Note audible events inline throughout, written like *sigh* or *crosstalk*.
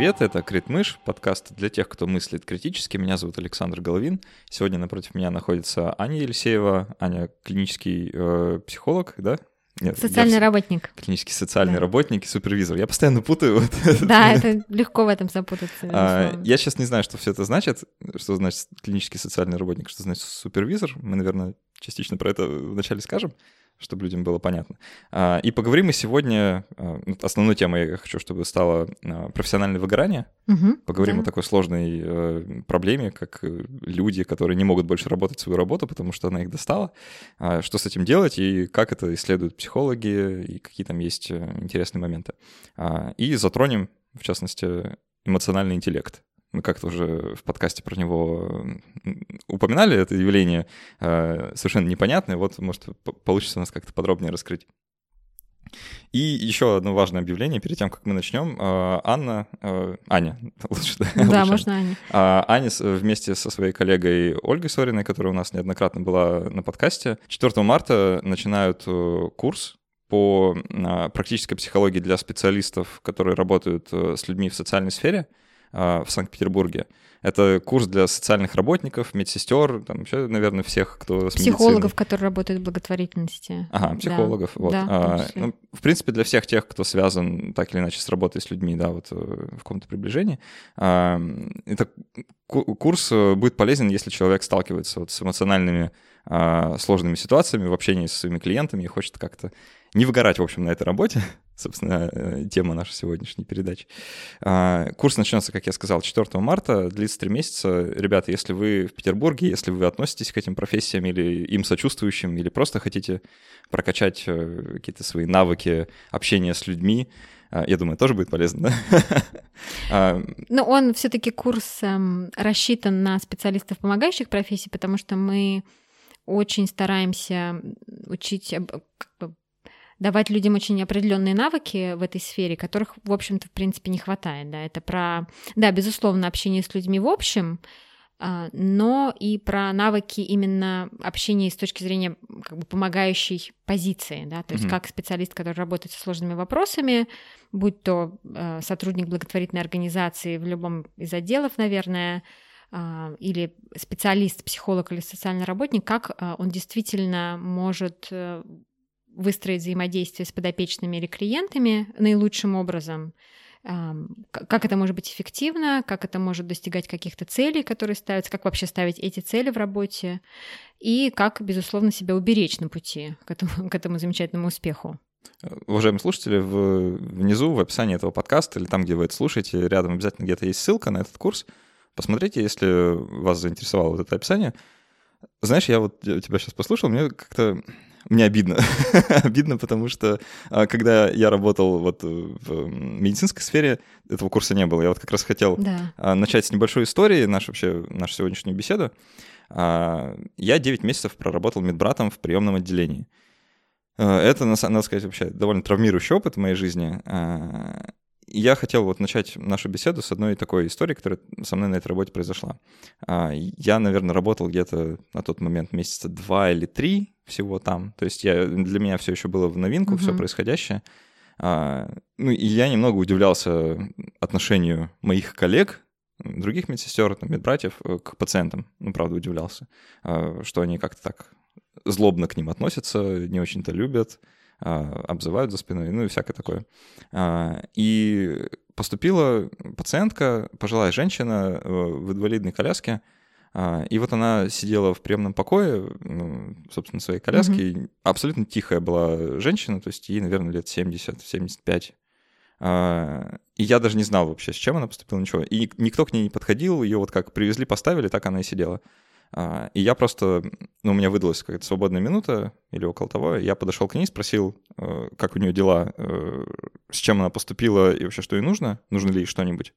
привет, это Крит Мышь, подкаст для тех, кто мыслит критически. Меня зовут Александр Головин. Сегодня напротив меня находится Аня Елисеева. Аня клинический э, психолог, да? Нет, социальный я, работник. Клинический социальный да. работник и супервизор. Я постоянно путаю. Вот *laughs* да, это легко в этом запутаться. А, я сейчас не знаю, что все это значит, что значит клинический социальный работник, что значит супервизор. Мы, наверное, частично про это вначале скажем чтобы людям было понятно. А, и поговорим мы сегодня, а, ну, основной темой я хочу, чтобы стало а, профессиональное выгорание. Угу, поговорим да. о такой сложной э, проблеме, как э, люди, которые не могут больше работать свою работу, потому что она их достала. Что с этим делать и как это исследуют психологи, и какие там есть э, интересные моменты. И затронем, в частности, эмоциональный интеллект мы как-то уже в подкасте про него упоминали это явление, э, совершенно непонятное, вот, может, получится у нас как-то подробнее раскрыть. И еще одно важное объявление перед тем, как мы начнем. Э, Анна, э, Аня, *laughs* лучше, да? Да, лучше. можно Аня. А, Аня вместе со своей коллегой Ольгой Сориной, которая у нас неоднократно была на подкасте, 4 марта начинают курс по практической психологии для специалистов, которые работают с людьми в социальной сфере. А, в Санкт-Петербурге. Это курс для социальных работников, медсестер, там вообще, наверное, всех, кто с Психологов, медициной. которые работают в благотворительности. Ага, психологов. Да, вот. Да, а, ну, в принципе, для всех тех, кто связан так или иначе с работой с людьми, да, вот э, в каком-то приближении. А, это курс э, будет полезен, если человек сталкивается вот с эмоциональными а, сложными ситуациями в общении со своими клиентами и хочет как-то не выгорать, в общем, на этой работе. Собственно, э, тема нашей сегодняшней передачи. А, курс начнется, как я сказал, 4 марта, длится 3 месяца. Ребята, если вы в Петербурге, если вы относитесь к этим профессиям или им сочувствующим, или просто хотите прокачать э, какие-то свои навыки общения с людьми, а, я думаю, тоже будет полезно, да? *laughs* А, Но он все-таки курс эм, рассчитан на специалистов помогающих профессий, потому что мы очень стараемся учить, давать людям очень определенные навыки в этой сфере, которых, в общем-то, в принципе, не хватает. Да, это про, да, безусловно, общение с людьми в общем, а, но и про навыки именно общения с точки зрения как бы помогающей позиции, да, то есть mm-hmm. как специалист, который работает со сложными вопросами, будь то э, сотрудник благотворительной организации в любом из отделов, наверное, э, или специалист, психолог или социальный работник, как э, он действительно может э, выстроить взаимодействие с подопечными или клиентами наилучшим образом, как это может быть эффективно, как это может достигать каких-то целей, которые ставятся, как вообще ставить эти цели в работе, и как, безусловно, себя уберечь на пути к этому, *laughs* к этому замечательному успеху. Уважаемые слушатели, внизу в описании этого подкаста или там, где вы это слушаете, рядом обязательно где-то есть ссылка на этот курс. Посмотрите, если вас заинтересовало вот это описание. Знаешь, я вот тебя сейчас послушал, мне как-то мне обидно. *laughs* обидно, потому что а, когда я работал вот в медицинской сфере, этого курса не было. Я вот как раз хотел да. А, начать с небольшой истории, нашу вообще, нашу сегодняшнюю беседу. А, я 9 месяцев проработал медбратом в приемном отделении. Это, надо сказать, вообще довольно травмирующий опыт в моей жизни я хотел вот начать нашу беседу с одной такой истории, которая со мной на этой работе произошла. А, я, наверное, работал где-то на тот момент месяца два или три всего там. То есть я, для меня все еще было в новинку, uh-huh. все происходящее. А, ну и я немного удивлялся отношению моих коллег, других медсестер, там, медбратьев э, к пациентам. Ну, правда, удивлялся, а, что они как-то так злобно к ним относятся, не очень-то любят. А, обзывают за спиной, ну и всякое такое. А, и поступила пациентка, пожилая женщина э, в инвалидной коляске, а, и вот она сидела в приемном покое, ну, собственно, своей коляске. Mm-hmm. Абсолютно тихая была женщина, то есть ей, наверное, лет 70-75. И я даже не знал вообще, с чем она поступила, ничего. И никто к ней не подходил, ее вот как привезли, поставили, так она и сидела. А, и я просто, ну, у меня выдалась какая-то свободная минута или около того, я подошел к ней, спросил, э, как у нее дела, э, с чем она поступила и вообще что ей нужно, нужно ли ей что-нибудь.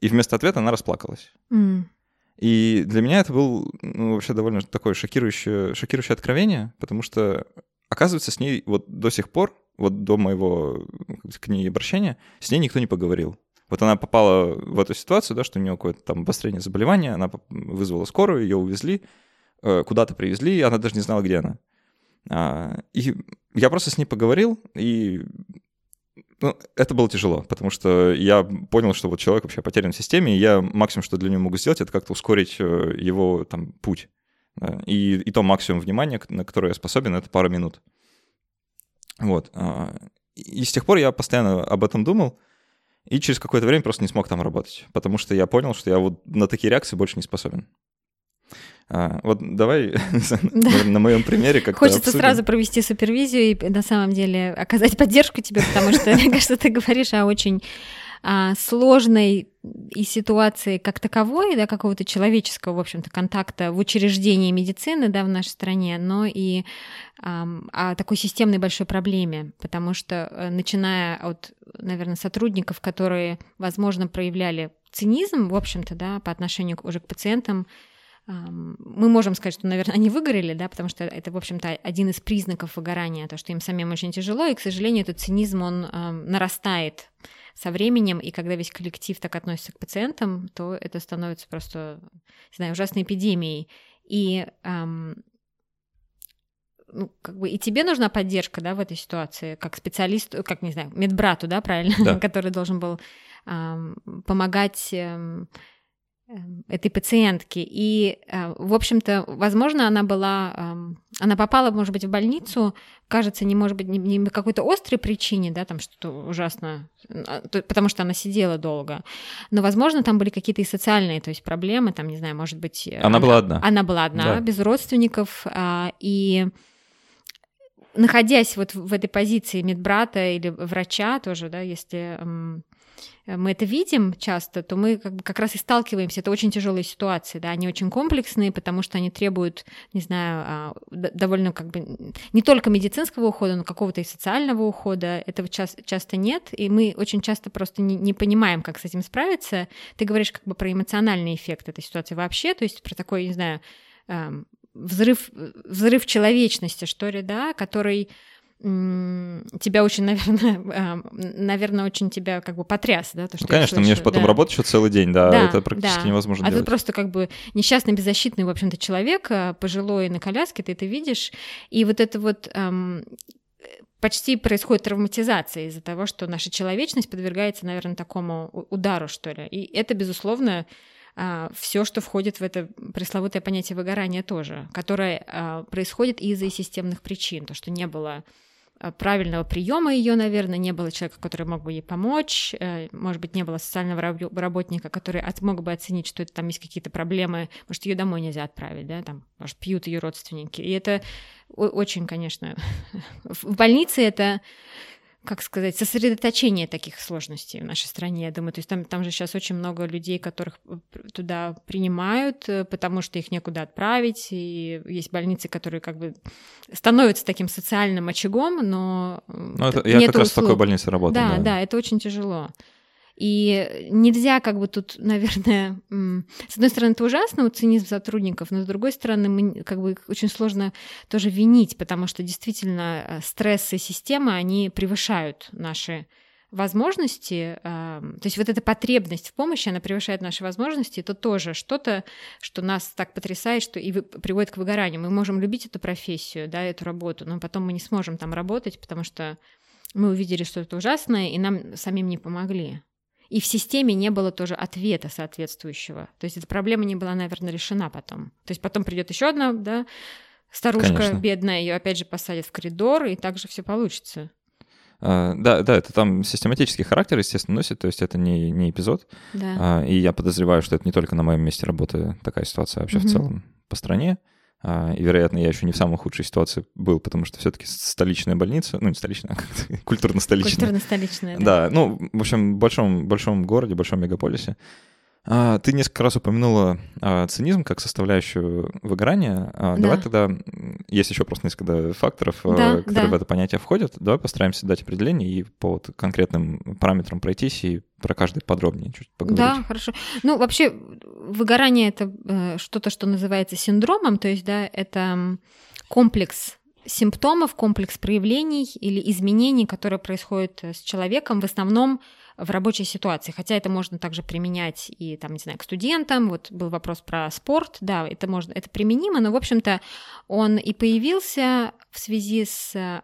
И вместо ответа она расплакалась. Mm. И для меня это был ну, вообще довольно такое шокирующее, шокирующее откровение, потому что, оказывается, с ней вот до сих пор, вот до моего к ней обращения, с ней никто не поговорил. Вот она попала в эту ситуацию, да, что у нее какое-то там обострение заболевания, она вызвала скорую, ее увезли, э, куда-то привезли, и она даже не знала, где она. А, и я просто с ней поговорил, и ну, это было тяжело, потому что я понял, что вот человек вообще потерян в системе, и я максимум, что для него могу сделать, это как-то ускорить э, его там путь. И, и то максимум внимания, на которое я способен, это пару минут. Вот. А, и с тех пор я постоянно об этом думал, и через какое-то время просто не смог там работать, потому что я понял, что я вот на такие реакции больше не способен. А, вот давай *laughs* да. на моем примере как Хочется обсудим. сразу провести супервизию и на самом деле оказать поддержку тебе, потому что, *laughs* мне кажется, ты говоришь о очень а, сложной и ситуации как таковой, да, какого-то человеческого, в общем-то, контакта в учреждении медицины, да, в нашей стране, но и о такой системной большой проблеме, потому что э, начиная от, наверное, сотрудников, которые, возможно, проявляли цинизм, в общем-то, да, по отношению уже к пациентам, мы можем сказать, что, наверное, они выгорели, да, потому что это, в общем-то, один из признаков выгорания, то, что им самим очень тяжело, и, к сожалению, этот цинизм, он нарастает со временем, и когда весь коллектив так относится к пациентам, то это становится просто, не знаю, ужасной эпидемией. И эм, ну, как бы и тебе нужна поддержка, да, в этой ситуации, как специалисту, как, не знаю, медбрату, да, правильно, да. *laughs* который должен был эм, помогать эм, этой пациентки. И, э, в общем-то, возможно, она была, эм, она попала, может быть, в больницу, кажется, не может быть, не по какой-то острой причине, да, там что-то ужасно, а, потому что она сидела долго. Но, возможно, там были какие-то и социальные, то есть проблемы, там, не знаю, может быть... Она, она была одна. Она была одна, да. без родственников, а, и находясь вот в этой позиции медбрата или врача тоже, да, если Э, мы это видим часто, то мы как, бы как раз и сталкиваемся. Это очень тяжелые ситуации, да, они очень комплексные, потому что они требуют, не знаю, а, довольно как бы не только медицинского ухода, но какого-то и социального ухода. Этого ча- часто нет, и мы очень часто просто не, не понимаем, как с этим справиться. Ты говоришь как бы про эмоциональный эффект этой ситуации вообще, то есть про такой, не знаю, эм, взрыв, взрыв человечности, что ли, да, который тебя очень, *laughs* наверное, а, наверное, очень тебя как бы потряс, да? То, что ну, конечно, мне же потом да. работать еще целый день, да, да это практически да. невозможно а делать. Ты просто как бы несчастный, беззащитный, в общем-то, человек, а, пожилой на коляске, ты это видишь, и вот это вот эм, почти происходит травматизация из-за того, что наша человечность подвергается, наверное, такому удару, что ли. И это, безусловно, все, что входит в это пресловутое понятие выгорания тоже, которое происходит из-за системных причин, то, что не было Э, правильного приема ее, наверное, не было человека, который мог бы ей помочь, э, может быть, не было социального работника, который мог бы оценить, что это там есть какие-то проблемы, может, ее домой нельзя отправить, да, там, может, пьют ее родственники. И это очень, конечно, *laughs* в больнице это как сказать, сосредоточение таких сложностей в нашей стране, я думаю. То есть там, там же сейчас очень много людей, которых э, туда принимают, э, потому что их некуда отправить, и есть больницы, которые как бы становятся таким социальным очагом, но... Ну, это, я как раз в такой больнице работаю. Да, да, да, это очень тяжело. И нельзя как бы тут, наверное, *laughs* с одной стороны, это ужасно, вот цинизм сотрудников, но с другой стороны, мы как бы очень сложно тоже винить, потому что действительно э, стрессы системы, они превышают наши возможности, то есть вот эта потребность в помощи, она превышает наши возможности, это тоже что-то, что нас так потрясает, что и приводит к выгоранию. Мы можем любить эту профессию, да, эту работу, но потом мы не сможем там работать, потому что мы увидели, что это ужасное, и нам самим не помогли. И в системе не было тоже ответа соответствующего. То есть эта проблема не была, наверное, решена потом. То есть потом придет еще одна, да, старушка Конечно. бедная, ее опять же посадят в коридор, и также все получится. А, да, да, это там систематический характер, естественно, носит, то есть это не, не эпизод. Да. А, и я подозреваю, что это не только на моем месте работы такая ситуация, вообще угу. в целом по стране. А, и, вероятно, я еще не в самой худшей ситуации был, потому что все-таки столичная больница, ну, не столичная, а *laughs* культурно-столичная. Культурно-столичная, да. Да, ну, в общем, в большом, большом городе, большом мегаполисе. А, ты несколько раз упомянула а, цинизм как составляющую выгорания. А, да. Давай тогда, есть еще просто несколько факторов, да, которые да. в это понятие входят. Давай постараемся дать определение и по вот конкретным параметрам пройтись и про каждый подробнее чуть поговорить. Да, хорошо. Ну, вообще, выгорание — это э, что-то, что называется синдромом, то есть, да, это комплекс симптомов, комплекс проявлений или изменений, которые происходят с человеком в основном в рабочей ситуации. Хотя это можно также применять и, там, не знаю, к студентам. Вот был вопрос про спорт. Да, это можно, это применимо, но, в общем-то, он и появился в связи с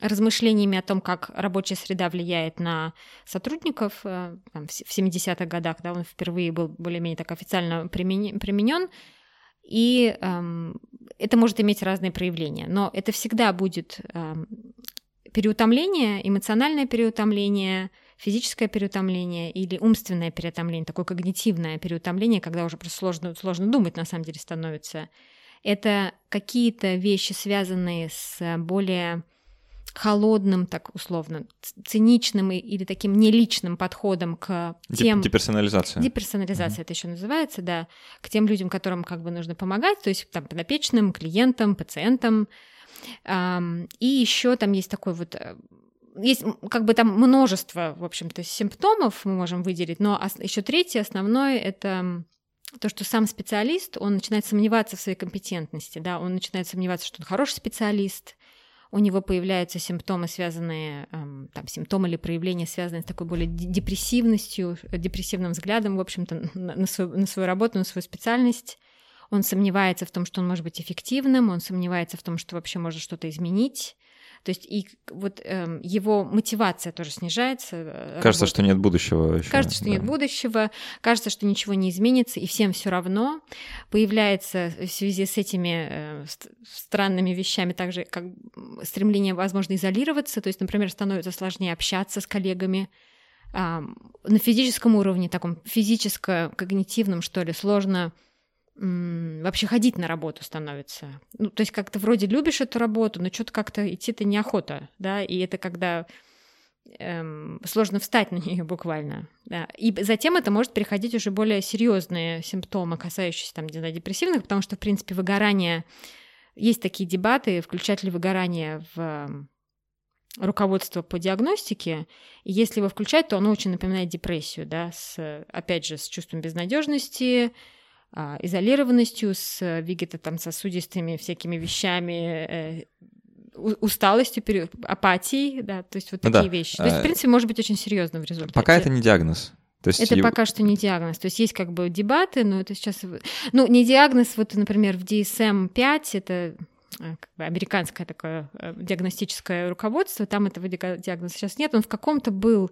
размышлениями о том, как рабочая среда влияет на сотрудников э, там, в 70-х годах, да, он впервые был более-менее так официально применен, и эм, это может иметь разные проявления, но это всегда будет эм, переутомление, эмоциональное переутомление, физическое переутомление или умственное переутомление, такое когнитивное переутомление, когда уже просто сложно, сложно думать на самом деле становится. Это какие-то вещи, связанные с более холодным, так условно, циничным или таким неличным подходом к тем... Деперсонализация. Деперсонализация mm-hmm. это еще называется, да. К тем людям, которым как бы нужно помогать, то есть там подопечным, клиентам, пациентам. И еще там есть такой вот э, есть как бы там множество, в общем-то, симптомов мы можем выделить, но еще третье, основное, это то, что сам специалист, он начинает сомневаться в своей компетентности, да, он начинает сомневаться, что он хороший специалист, у него появляются симптомы, связанные, эм, там, симптомы или проявления, связанные с такой более депрессивностью, депрессивным взглядом, в общем-то, на свою, на свою работу, на свою специальность. Он сомневается в том, что он может быть эффективным, он сомневается в том, что вообще может что-то изменить. То есть и вот э, его мотивация тоже снижается. Э, кажется, работы. что нет будущего. Еще, кажется, что да. нет будущего. Кажется, что ничего не изменится, и всем все равно. Появляется в связи с этими э, странными вещами также как стремление, возможно, изолироваться. То есть, например, становится сложнее общаться с коллегами э, на физическом уровне, таком физическо-когнитивном, что ли, сложно вообще ходить на работу становится. Ну, то есть как-то вроде любишь эту работу, но что-то как-то идти-то неохота, да, и это когда эм, сложно встать на нее буквально. Да. И затем это может переходить уже более серьезные симптомы, касающиеся там, знаю, депрессивных, потому что, в принципе, выгорание... Есть такие дебаты, включать ли выгорание в руководство по диагностике, и если его включать, то оно очень напоминает депрессию, да, с, опять же, с чувством безнадежности, а, изолированностью, с вегета там сосудистыми всякими вещами, э, усталостью, апатией, да, то есть вот ну, такие да. вещи. То есть, в э, принципе, может быть очень серьезно в результате. Пока это не диагноз. То есть это его... пока что не диагноз. То есть есть как бы дебаты, но это сейчас... Ну, не диагноз, вот, например, в DSM-5, это э, как бы американское такое диагностическое руководство, там этого диагноза сейчас нет, он в каком-то был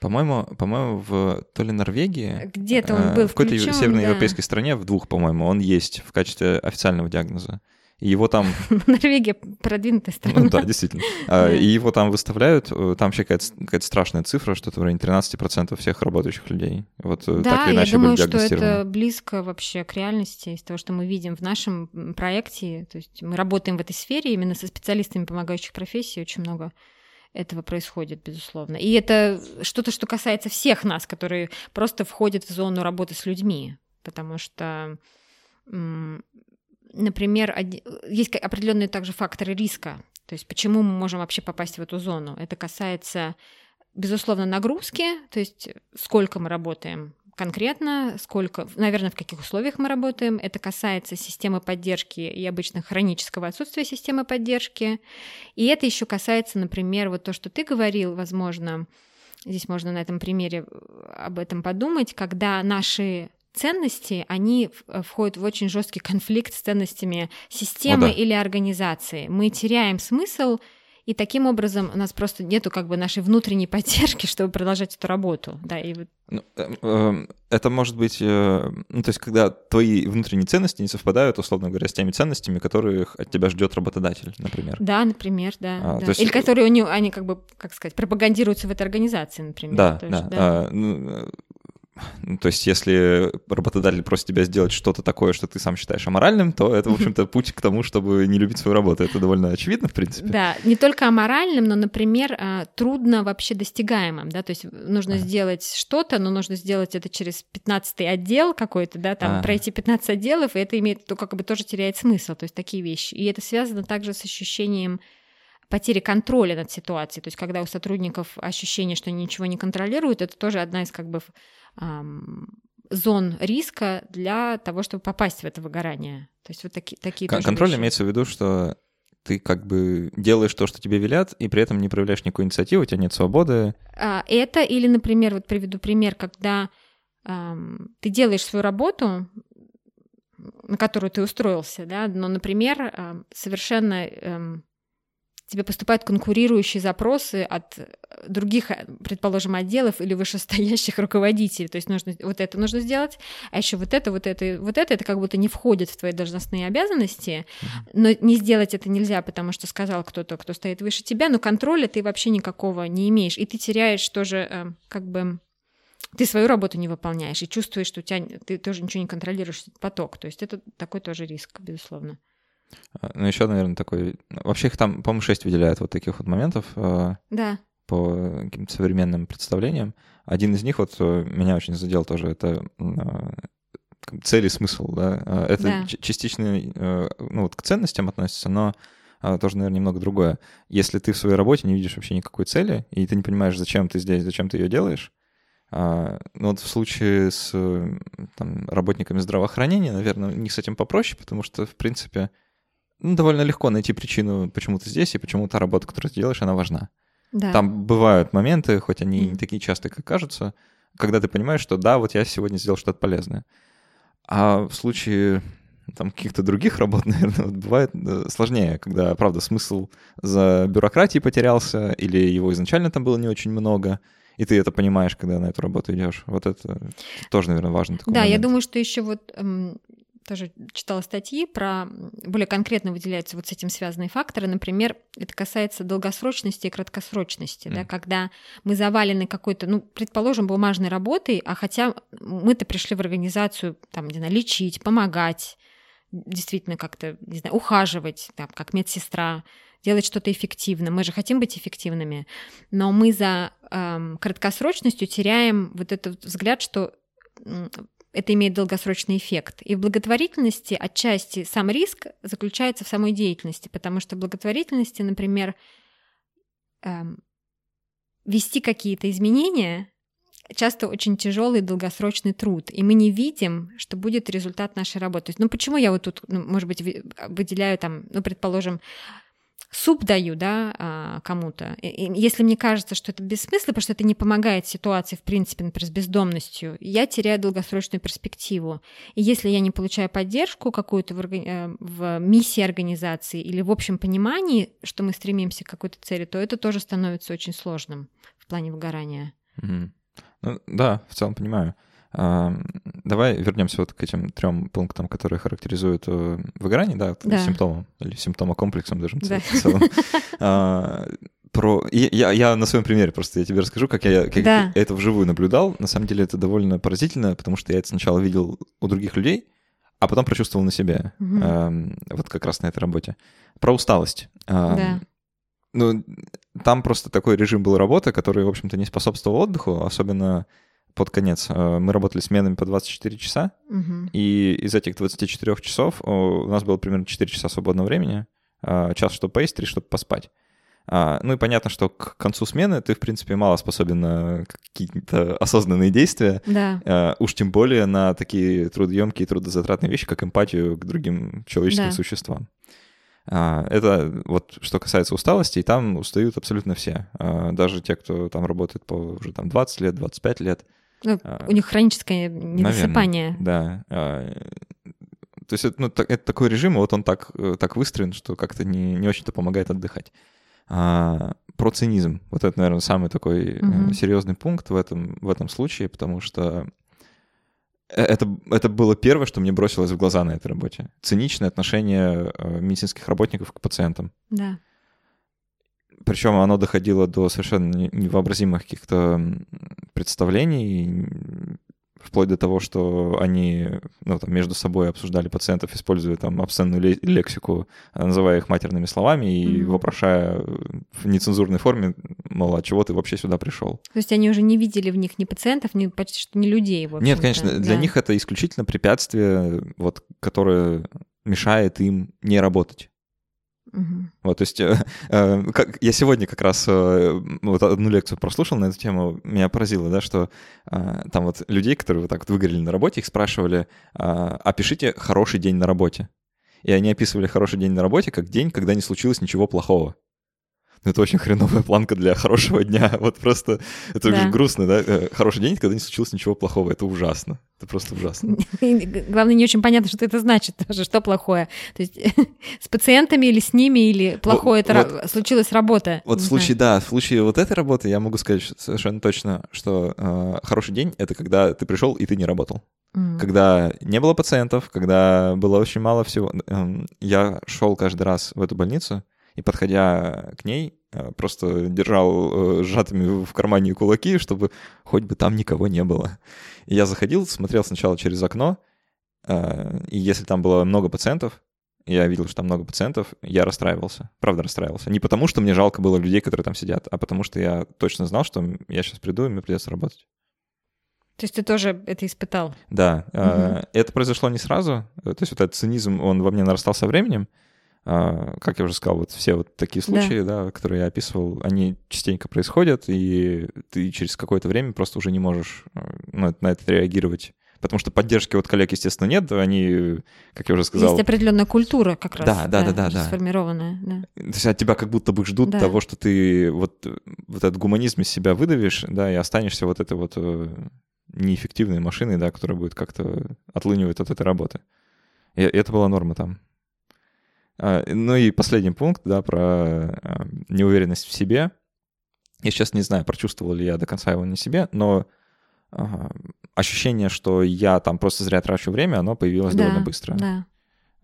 по-моему, по-моему, в то ли Норвегии, где-то он был в какой-то северноевропейской да. стране, в двух, по-моему, он есть в качестве официального диагноза. И его там... *laughs* Норвегия продвинутая страна. Ну да, действительно. А, и его там выставляют, э, там вообще какая-то, какая страшная цифра, что-то в районе 13% всех работающих людей. Вот э, да, так или иначе я думаю, что это близко вообще к реальности из того, что мы видим в нашем проекте. То есть мы работаем в этой сфере именно со специалистами помогающих профессий, очень много этого происходит, безусловно. И это что-то, что касается всех нас, которые просто входят в зону работы с людьми, потому что, например, есть определенные также факторы риска, то есть почему мы можем вообще попасть в эту зону. Это касается, безусловно, нагрузки, то есть сколько мы работаем конкретно, сколько, наверное, в каких условиях мы работаем. Это касается системы поддержки и обычно хронического отсутствия системы поддержки. И это еще касается, например, вот то, что ты говорил, возможно, здесь можно на этом примере э, об этом подумать, когда наши ценности, они входят в очень жесткий конфликт с ценностями системы О, да. или организации. Мы теряем смысл и таким образом у нас просто нету как бы нашей внутренней поддержки, *laughs* чтобы продолжать эту работу. Да, и вот... ну, э, э, это может быть, э, ну, то есть, когда твои внутренние ценности не совпадают, условно говоря, с теми ценностями, которых от тебя ждет работодатель, например. Да, например, да. А, да. Есть... Или которые у него, они как бы, как сказать, пропагандируются в этой организации, например. Да, тоже, да. да. А, ну, ну, то есть, если работодатель просит тебя сделать что-то такое, что ты сам считаешь аморальным, то это, в общем-то, путь к тому, чтобы не любить свою работу. Это довольно очевидно, в принципе. Да, не только аморальным, но, например, а, трудно вообще достигаемым, да, то есть нужно ага. сделать что-то, но нужно сделать это через 15 отдел какой-то, да, там ага. пройти 15 отделов, и это имеет, то как бы тоже теряет смысл, то есть такие вещи. И это связано также с ощущением потери контроля над ситуацией. То есть, когда у сотрудников ощущение, что они ничего не контролируют, это тоже одна из как бы зон риска для того, чтобы попасть в это выгорание. То есть вот такие, такие Кон- Контроль вещи. имеется в виду, что ты как бы делаешь то, что тебе велят, и при этом не проявляешь никакой инициативы, у тебя нет свободы. А, это или, например, вот приведу пример, когда эм, ты делаешь свою работу, на которую ты устроился, да, но, например, э, совершенно эм, тебе поступают конкурирующие запросы от других, предположим, отделов или вышестоящих руководителей. То есть нужно вот это нужно сделать, а еще вот это, вот это, вот это, это как будто не входит в твои должностные обязанности, но не сделать это нельзя, потому что сказал кто-то, кто стоит выше тебя, но контроля ты вообще никакого не имеешь, и ты теряешь тоже э, как бы ты свою работу не выполняешь и чувствуешь, что у тебя ты тоже ничего не контролируешь поток. То есть это такой тоже риск, безусловно. А, ну, еще, наверное, такой... Вообще их там, по-моему, шесть выделяют вот таких вот моментов. Э, да. По каким-то современным представлениям. Один из них вот э, меня очень задел тоже. Это э, цель и смысл, да. Это да. частично, ну, вот к ценностям относится, но тоже, наверное, немного другое. Если ты в своей работе не видишь вообще никакой цели, и ты не понимаешь, зачем ты здесь, зачем ты ее делаешь, а, ну вот в случае с там, работниками здравоохранения, наверное, у них с этим попроще, потому что, в принципе, ну, довольно легко найти причину, почему ты здесь, и почему та работа, которую ты делаешь, она важна. Да. Там бывают моменты, хоть они mm. не такие частые, как кажутся, когда ты понимаешь, что да, вот я сегодня сделал что-то полезное. А в случае там каких-то других работ, *laughs* наверное, вот бывает сложнее, когда, правда, смысл за бюрократией потерялся, или его изначально там было не очень много, и ты это понимаешь, когда на эту работу идешь. Вот это тоже, наверное, важно. Да, момент. я думаю, что еще вот эм, тоже читала статьи про более конкретно выделяются вот с этим связанные факторы. Например, это касается долгосрочности и краткосрочности, mm. да, когда мы завалены какой-то, ну, предположим, бумажной работой, а хотя мы-то пришли в организацию, там, не знаю, лечить, помогать, действительно как-то, не знаю, ухаживать, там, как медсестра, делать что-то эффективно. Мы же хотим быть эффективными, но мы за эм, краткосрочностью теряем вот этот взгляд, что это имеет долгосрочный эффект. И в благотворительности отчасти сам риск заключается в самой деятельности, потому что в благотворительности, например, эм, вести какие-то изменения часто очень тяжелый долгосрочный труд, и мы не видим, что будет результат нашей работы. То есть, ну почему я вот тут, ну, может быть, выделяю там, ну, предположим, суп даю, да, а, кому-то, если мне кажется, что это бессмысленно, потому что это не помогает ситуации, в принципе, например, с бездомностью, я теряю долгосрочную перспективу. И если я не получаю поддержку какую-то в, э, в миссии организации или в общем понимании, что мы стремимся к какой-то цели, то это тоже становится очень сложным в плане выгорания. Mm-hmm. Ну, да, в целом понимаю. Давай вернемся вот к этим трем пунктам, которые характеризуют э, выгорание, да, да. симптомом или симптомокомплексом даже да. в целом. *laughs* А, про... Я, я на своем примере просто я тебе расскажу, как я как да. это вживую наблюдал. На самом деле это довольно поразительно, потому что я это сначала видел у других людей, а потом прочувствовал на себе, угу. вот как раз на этой работе. Про усталость. Да. Ну, там просто такой режим был работы, который, в общем-то, не способствовал отдыху, особенно под конец. Э, мы работали сменами по 24 часа, угу. и из этих 24 часов у нас было примерно 4 часа свободного времени, э, час, чтобы поесть, 3, чтобы поспать. А, ну и понятно, что к концу смены ты, в принципе, мало способен на какие-то осознанные действия. Да. А, уж тем более на такие трудоемкие, трудозатратные вещи, как эмпатию к другим человеческим да. существам. А, это вот что касается усталости, и там устают абсолютно все. А, даже те, кто там работает по уже там 20 лет, 25 лет. Ну, а, у них хроническое недосыпание. Наверное, да. А, то есть это, ну, это такой режим, вот он так, э, так выстроен, что как-то не, не очень-то помогает отдыхать. А, про цинизм. Вот это, наверное, самый такой угу. серьезный пункт в этом, в этом случае, потому что э, это, это было первое, что мне бросилось в глаза на этой работе. Циничное отношение медицинских работников к пациентам. Да. Причем оно доходило до совершенно невообразимых каких-то представлений, вплоть до того, что они ну, там, между собой обсуждали пациентов, используя там обсценную лексику, называя их матерными словами и mm-hmm. вопрошая в нецензурной форме, мол, а чего ты вообще сюда пришел? То есть они уже не видели в них ни пациентов, ни почти что ни людей. В Нет, конечно, да. для них это исключительно препятствие, вот, которое мешает им не работать. Угу. Вот, то есть э, *laughs* э, как, я сегодня как раз э, вот одну лекцию прослушал на эту тему, меня поразило, да, что э, там вот людей, которые вот так вот выгорели на работе, их спрашивали, э, опишите хороший день на работе. И они описывали хороший день на работе как день, когда не случилось ничего плохого. Ну, это очень хреновая планка для хорошего дня. *laughs* Вот просто это да. грустно, да? Э, хороший день, когда не случилось ничего плохого. Это ужасно. Это просто ужасно. *laughs* Главное, не очень понятно, что это значит, даже что плохое. То есть *laughs* с пациентами или с ними, или плохое вот, это вот, случилась работа. Вот в случае, да, в случае вот этой работы я могу сказать совершенно точно, что э, хороший день — это когда ты пришел и ты не работал. Mm. Когда не было пациентов, когда было очень мало всего. Эм, я шел каждый раз в эту больницу, и, подходя к ней, э, просто держал э, сжатыми в кармане кулаки, чтобы хоть бы там никого не было. И я заходил, смотрел сначала через окно, э, и если там было много пациентов, я видел, что там много пациентов, я расстраивался. Правда, расстраивался. Не потому, что мне жалко было людей, которые там сидят, а потому что я точно знал, что я сейчас приду, и мне придется работать. То есть ты тоже это испытал? Да. Угу. Это произошло не сразу. То есть вот этот цинизм, он во мне нарастал со временем. А, как я уже сказал, вот все вот такие случаи, да. да, которые я описывал, они частенько происходят, и ты через какое-то время просто уже не можешь ну, на это реагировать. Потому что поддержки от коллег, естественно, нет, они, как я уже сказал... Есть определенная культура как раз. Да, да, да, да. да, Сформированная, да. То есть от тебя как будто бы ждут да. того, что ты вот, вот этот гуманизм из себя выдавишь, да, и останешься вот этой вот э, неэффективной машиной, да, которая будет как-то отлынивать от этой работы. И это была норма там. А, ну и последний пункт, да, про а, неуверенность в себе. Я сейчас не знаю, прочувствовал ли я до конца его на себе, но ощущение, что я там просто зря трачу время, оно появилось да, довольно быстро. Да.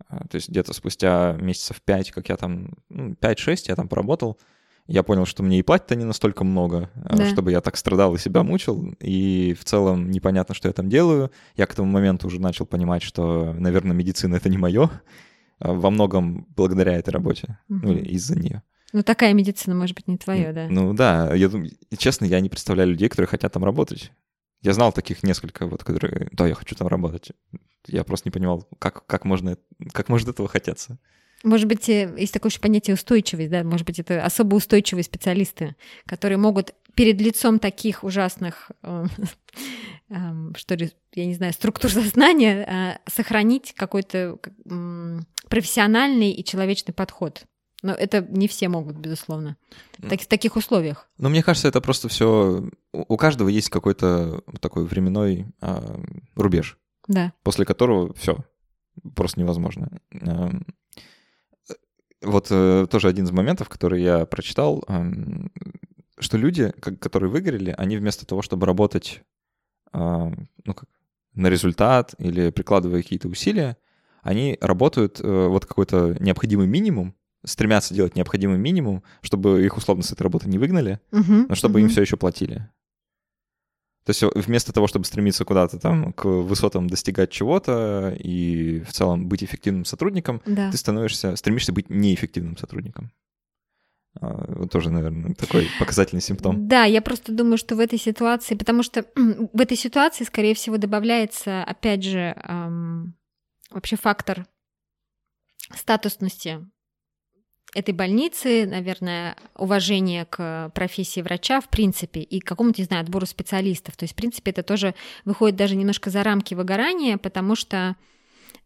А, то есть где-то спустя месяцев 5, как я там, ну, 5-6 я там поработал, я понял, что мне и платить-то не настолько много, да. чтобы я так страдал и себя мучил, и в целом непонятно, что я там делаю. Я к этому моменту уже начал понимать, что, наверное, медицина — это не мое, во многом благодаря этой работе, угу. ну из-за нее. Ну, такая медицина, может быть, не твое, да? Ну да, я честно, я не представляю людей, которые хотят там работать. Я знал таких несколько, вот, которые, да, я хочу там работать. Я просто не понимал, как, как, можно, как может этого хотеться. Может быть, э, есть такое еще понятие устойчивость, да, может быть, это особо устойчивые специалисты, которые могут перед лицом таких ужасных, э, *laughs* эм, что ли, я не знаю, структур сознания э, сохранить какой-то профессиональный и человечный подход. Но это не все могут, безусловно, так, в таких условиях. Но мне кажется, это просто все... У каждого есть какой-то такой временной а, рубеж, да. после которого все просто невозможно. А, вот а, тоже один из моментов, который я прочитал, что люди, которые выгорели, они вместо того, чтобы работать а, ну, как, на результат или прикладывая какие-то усилия, они работают э, вот какой-то необходимый минимум, стремятся делать необходимый минимум, чтобы их условно с этой работы не выгнали, uh-huh, но чтобы uh-huh. им все еще платили. То есть вместо того, чтобы стремиться куда-то там к высотам достигать чего-то и в целом быть эффективным сотрудником, да. ты становишься, стремишься быть неэффективным сотрудником. А, тоже, наверное, такой показательный симптом. Да, я просто думаю, что в этой ситуации, потому что *clears throat* в этой ситуации, скорее всего, добавляется, опять же, эм, вообще фактор статусности этой больницы, наверное, уважение к профессии врача в принципе и к какому-то, не знаю, отбору специалистов. То есть, в принципе, это тоже выходит даже немножко за рамки выгорания, потому что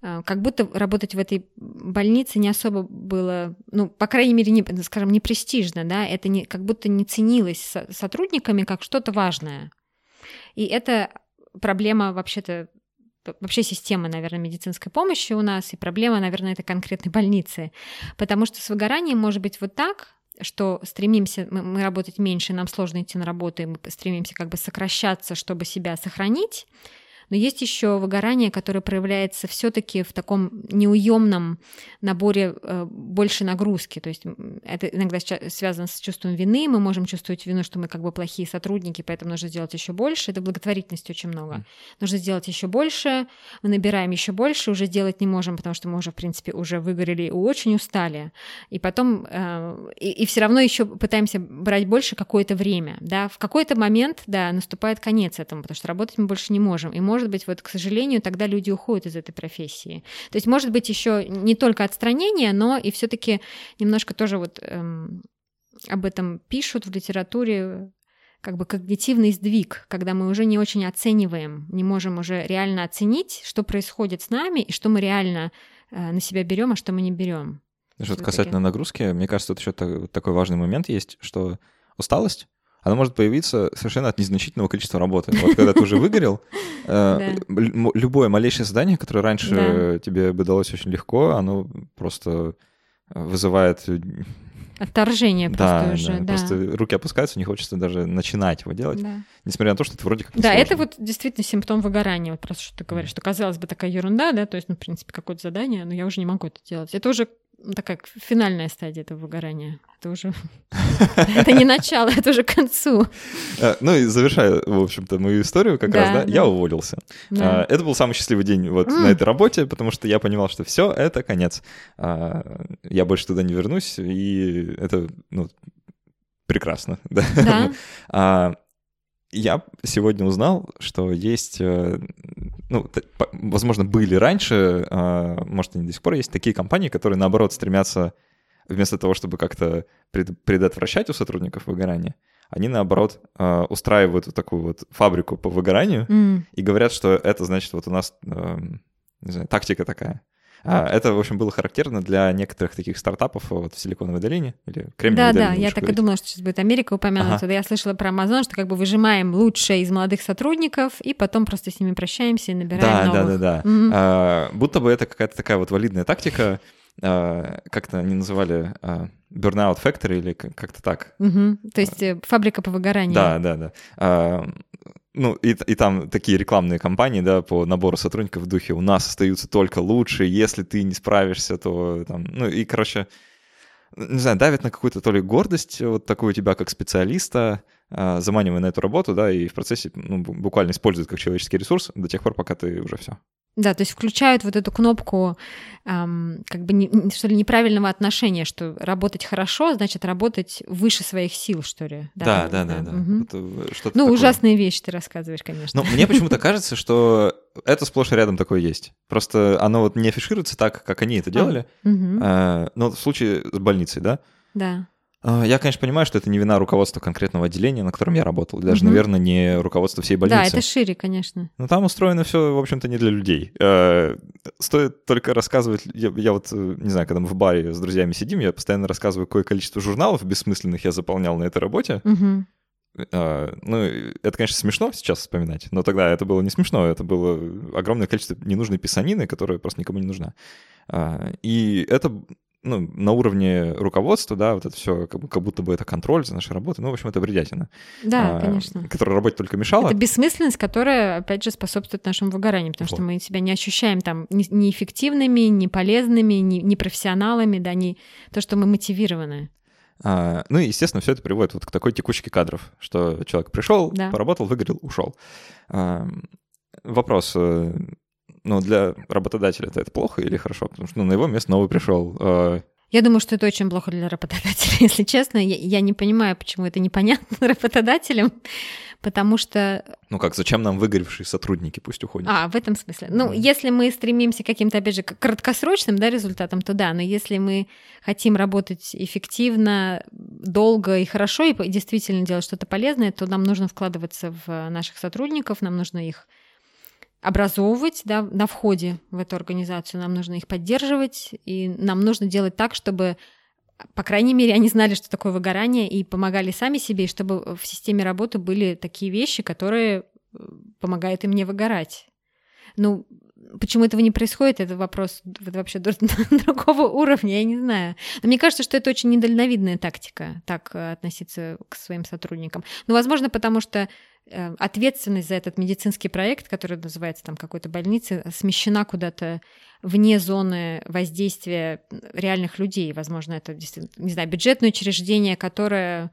как будто работать в этой больнице не особо было, ну, по крайней мере, не, скажем, не престижно, да, это не, как будто не ценилось сотрудниками как что-то важное. И это проблема вообще-то вообще система, наверное, медицинской помощи у нас, и проблема, наверное, это конкретной больницы. Потому что с выгоранием может быть вот так, что стремимся мы, мы работать меньше, нам сложно идти на работу, и мы стремимся как бы сокращаться, чтобы себя сохранить. Но есть еще выгорание, которое проявляется все-таки в таком неуемном наборе э, больше нагрузки. То есть это иногда связано с чувством вины. Мы можем чувствовать вину, что мы как бы плохие сотрудники, поэтому нужно сделать еще больше. Это благотворительности очень много. Mm. Нужно сделать еще больше. Мы набираем еще больше, уже делать не можем, потому что мы уже, в принципе, уже выгорели и очень устали. И потом э, и, и все равно еще пытаемся брать больше какое-то время. Да? В какой-то момент, да, наступает конец этому, потому что работать мы больше не можем. И может быть, вот, к сожалению, тогда люди уходят из этой профессии. То есть, может быть, еще не только отстранение, но и все-таки немножко тоже вот эм, об этом пишут в литературе, как бы когнитивный сдвиг, когда мы уже не очень оцениваем, не можем уже реально оценить, что происходит с нами и что мы реально э, на себя берем, а что мы не берем. Что касательно нагрузки, мне кажется, тут еще такой важный момент есть, что усталость она может появиться совершенно от незначительного количества работы. Вот когда ты уже выгорел, *laughs* э, любое малейшее задание, которое раньше тебе бы далось очень легко, оно просто вызывает Отторжение просто да, уже, да. да. Просто руки опускаются, не хочется даже начинать его делать, да. несмотря на то, что это вроде как Да, сложно. это вот действительно симптом выгорания, вот просто что ты говоришь, что казалось бы такая ерунда, да, то есть, ну, в принципе, какое-то задание, но я уже не могу это делать. Это уже такая финальная стадия этого выгорания. Это уже... *laughs* Это не начало, это уже к концу. Э, ну и завершая, в общем-то, мою историю как раз, да, я уволился. А, это был самый счастливый день вот на этой работе, потому что я понимал, что все, это конец. А, я больше туда не вернусь, и это, ну, прекрасно. *laughs* Да. А, я сегодня узнал, что есть, э, ну, возможно, были раньше, а, может, они до сих пор есть такие компании, которые, наоборот, стремятся вместо того, чтобы как-то предотвращать у сотрудников выгорание, они, наоборот, а, устраивают вот такую вот фабрику по выгоранию mm. и говорят, что это значит, вот у нас, не знаю, тактика такая. А, это, в общем, было характерно для некоторых таких стартапов вот в Силиконовой долине или Кремниевой да, долине. Да, я так говорить. и думала, что сейчас будет Америка упомянута. Ага. Я слышала про Amazon, что как бы выжимаем лучшее из молодых сотрудников и потом просто с ними прощаемся и набираем да, новых. Да, да, да. Mm-hmm. А, будто бы это какая-то такая вот валидная тактика, как-то они называли а, Burnout Factory или как-то так. Угу. То есть э, фабрика по выгоранию. Да, да, да. А, ну, и, и там такие рекламные кампании, да, по набору сотрудников в духе «у нас остаются только лучшие, если ты не справишься, то там...» Ну, и, короче, не знаю, давит на какую-то то ли гордость вот такую тебя как специалиста, а, заманивая на эту работу, да, и в процессе ну, буквально используют как человеческий ресурс до тех пор, пока ты уже все. Да, то есть включают вот эту кнопку эм, как бы не, что ли неправильного отношения, что работать хорошо значит работать выше своих сил, что ли. Да, да, да, да. да. Угу. Это ну такое. ужасные вещи ты рассказываешь, конечно. Ну мне почему-то кажется, что это сплошь и рядом такое есть. Просто оно вот не афишируется так, как они это делали. А, угу. но в случае с больницей, да? Да. А, я, конечно, понимаю, что это не вина руководства конкретного отделения, на котором я работал, даже, угу. наверное, не руководство всей больницы. Да, это шире, конечно. Но там устроено все, в общем-то, не для людей. Э, стоит только рассказывать, я, я вот, э, не знаю, когда мы в баре с друзьями сидим, я постоянно рассказываю, какое количество журналов бессмысленных я заполнял на этой работе. Угу. Ну, это, конечно, смешно сейчас вспоминать, но тогда это было не смешно, это было огромное количество ненужной писанины, которая просто никому не нужна. А, и это ну, на уровне руководства, да, вот это все, как, будто бы это контроль за нашей работой. Ну, в общем, это бредятина. Да, а, конечно. Которая работе только мешала. Это бессмысленность, которая, опять же, способствует нашему выгоранию, потому вот. что мы себя не ощущаем там ни эффективными, ни полезными, ни, ни профессионалами, да, не то, что мы мотивированы. А, ну и, естественно, все это приводит вот к такой текучке кадров, что человек пришел, да. поработал, выгорел, ушел. А, вопрос, э, ну, для работодателя это, плохо или хорошо? Потому что ну, на его место новый пришел. Э... Я думаю, что это очень плохо для работодателя, *laughs* если честно. Я, я не понимаю, почему это непонятно *laughs* работодателям, потому что... Ну как, зачем нам выгоревшие сотрудники, пусть уходят? А, в этом смысле. Ну, mm. если мы стремимся к каким-то, опять же, краткосрочным да, результатам, то да, но если мы хотим работать эффективно, долго и хорошо, и действительно делать что-то полезное, то нам нужно вкладываться в наших сотрудников, нам нужно их образовывать да, на входе в эту организацию, нам нужно их поддерживать, и нам нужно делать так, чтобы, по крайней мере, они знали, что такое выгорание, и помогали сами себе, и чтобы в системе работы были такие вещи, которые э, помогают им не выгорать. Ну, почему этого не происходит, это вопрос вообще *laughs* другого уровня, я не знаю. Но мне кажется, что это очень недальновидная тактика, так э, относиться к своим сотрудникам. Ну, возможно, потому что ответственность за этот медицинский проект, который называется там какой-то больницы, смещена куда-то вне зоны воздействия реальных людей. Возможно, это действительно, не знаю, бюджетное учреждение, которое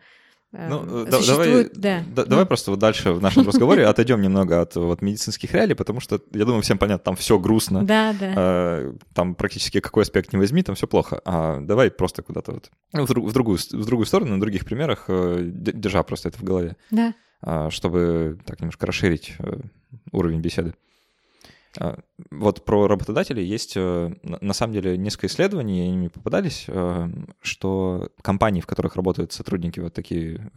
э, ну, э, давай, да. да, давай ну. просто вот дальше в нашем разговоре отойдем немного от вот медицинских реалий, потому что я думаю всем понятно, там все грустно, да, да. там практически какой аспект не возьми, там все плохо. А давай просто куда-то вот в, друг, в другую в другую сторону, на других примерах, держа просто это в голове. Да. А, чтобы так немножко расширить э, уровень беседы. А, вот про работодателей есть э, на самом деле несколько исследований, они мне попадались, э, что компании, в которых работают сотрудники вот такие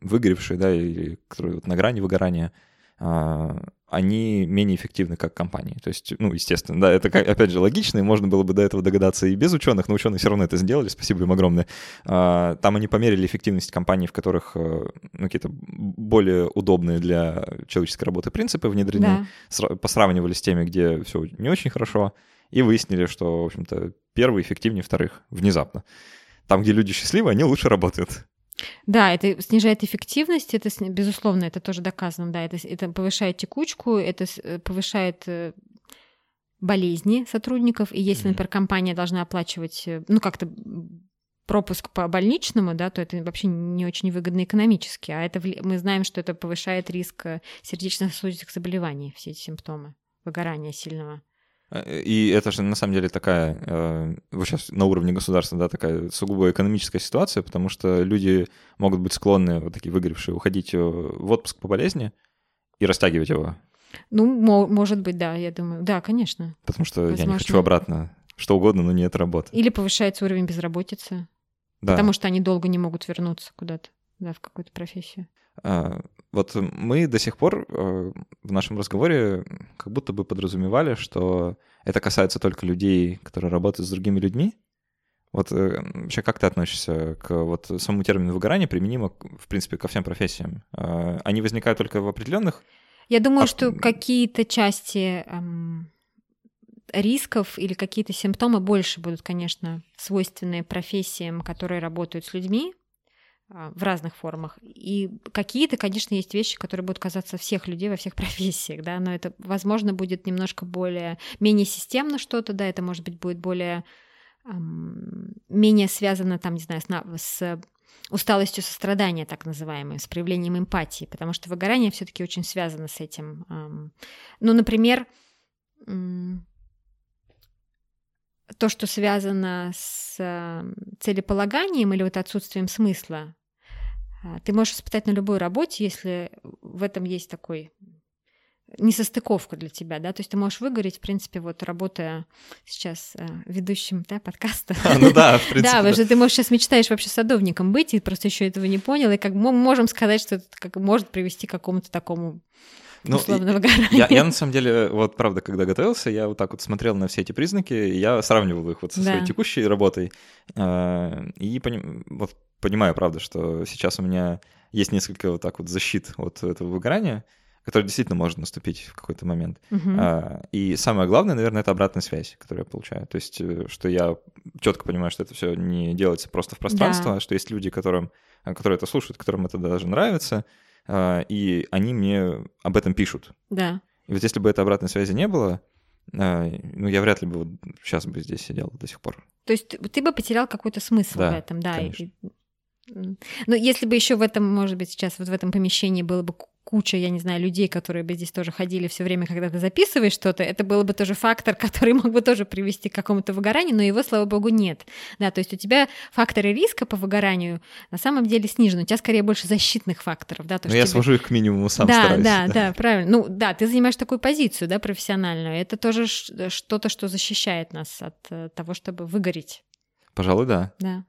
выгоревшие, да, или которые вот на грани выгорания, а, они менее эффективны как компании. То есть, ну, естественно, да, это, опять же, логично, и можно было бы до этого догадаться и без ученых, но ученые все равно это сделали, спасибо им огромное. А, там они померили эффективность компаний, в которых э, ну, какие-то более удобные для человеческой работы принципы внедрены, да. посравнивали с теми, где все не очень хорошо, и выяснили, что, в общем-то, первые эффективнее вторых внезапно. Там, где люди счастливы, они лучше работают. Да, это снижает эффективность, это, безусловно, это тоже доказано, да, это, это повышает текучку, это э, повышает э, болезни сотрудников, и если, например, компания должна оплачивать, э, ну, как-то пропуск по больничному, да, то это вообще не очень выгодно экономически, а это мы знаем, что это повышает риск сердечно-сосудистых заболеваний, все эти симптомы выгорания сильного. И это же на самом деле такая, э, вот сейчас на уровне государства, да, такая сугубо экономическая ситуация, потому что люди могут быть склонны, вот такие выгоревшие, уходить э, в отпуск по болезни и растягивать его. Ну, может быть, да, я думаю. Да, конечно. Потому что Возможно. я не хочу обратно что угодно, но не это работа. Или повышается уровень безработицы. Да. Потому что они долго не могут вернуться куда-то, да, в какую-то профессию. А, вот мы до сих пор э, в нашем разговоре как будто бы подразумевали, что это касается только людей, которые работают с другими людьми. Вот э, вообще как ты относишься к вот самому термину выгорания, применимо, в принципе, ко всем профессиям? Э, они возникают только в определенных? Я думаю, а... что какие-то части эм, рисков или какие-то симптомы больше будут, конечно, свойственны профессиям, которые работают с людьми, в разных формах. И какие-то, конечно, есть вещи, которые будут казаться всех людей во всех *laughs* профессиях, да, но это, возможно, будет немножко более, менее системно что-то, да, это, может быть, будет более, эм, менее связано, там, не знаю, с, с усталостью сострадания, так называемой, с проявлением эмпатии, потому что выгорание все таки очень связано с этим. Эм, ну, например, эм, то, что связано с целеполаганием или вот отсутствием смысла, а, ты можешь испытать на любой работе, если в этом есть такой несостыковка для тебя, да, то есть ты можешь выгореть, в принципе, вот работая сейчас э, ведущим, да, подкаста. А, ну да, в *laughs* принципе. Да, потому что ты, можешь сейчас мечтаешь вообще садовником быть, и просто еще этого не понял, и как мы можем сказать, что это как может привести к какому-то такому ну, Я, я на самом деле, вот правда, когда готовился, я вот так вот смотрел на все эти признаки, и я сравнивал их вот со своей да. текущей работой, э, и поним, вот понимаю, правда, что сейчас у меня есть несколько вот так вот защит от этого выгорания, который действительно может наступить в какой-то момент. Uh-huh. А, и самое главное, наверное, это обратная связь, которую я получаю. То есть, э, что я четко понимаю, что это все не делается просто в пространство, да. а что есть люди, которым, которые это слушают, которым это даже нравится, а, и они мне об этом пишут. Да. И вот если бы этой обратной связи не было, а, ну, я вряд ли бы вот сейчас бы здесь сидел до сих пор. То есть ты бы потерял какой-то смысл да, в этом, да. Конечно. И, ну, если бы еще в этом, может быть, сейчас вот в этом помещении было бы куча, я не знаю, людей, которые бы здесь тоже ходили все время, когда ты записываешь что-то, это был бы тоже фактор, *laughs* который мог бы тоже привести к какому-то выгоранию, но его, слава богу, нет. Да, то есть у тебя факторы риска по выгоранию на самом деле снижены. У тебя скорее больше защитных факторов. Да, то, но я тебе... свожу их к минимуму сам да, стараюсь. Да, да, *laughs* да, правильно. Ну да, ты занимаешь такую позицию, да, профессиональную. Это тоже что-то, что защищает нас от э, того, чтобы выгореть. Пожалуй, да. Да.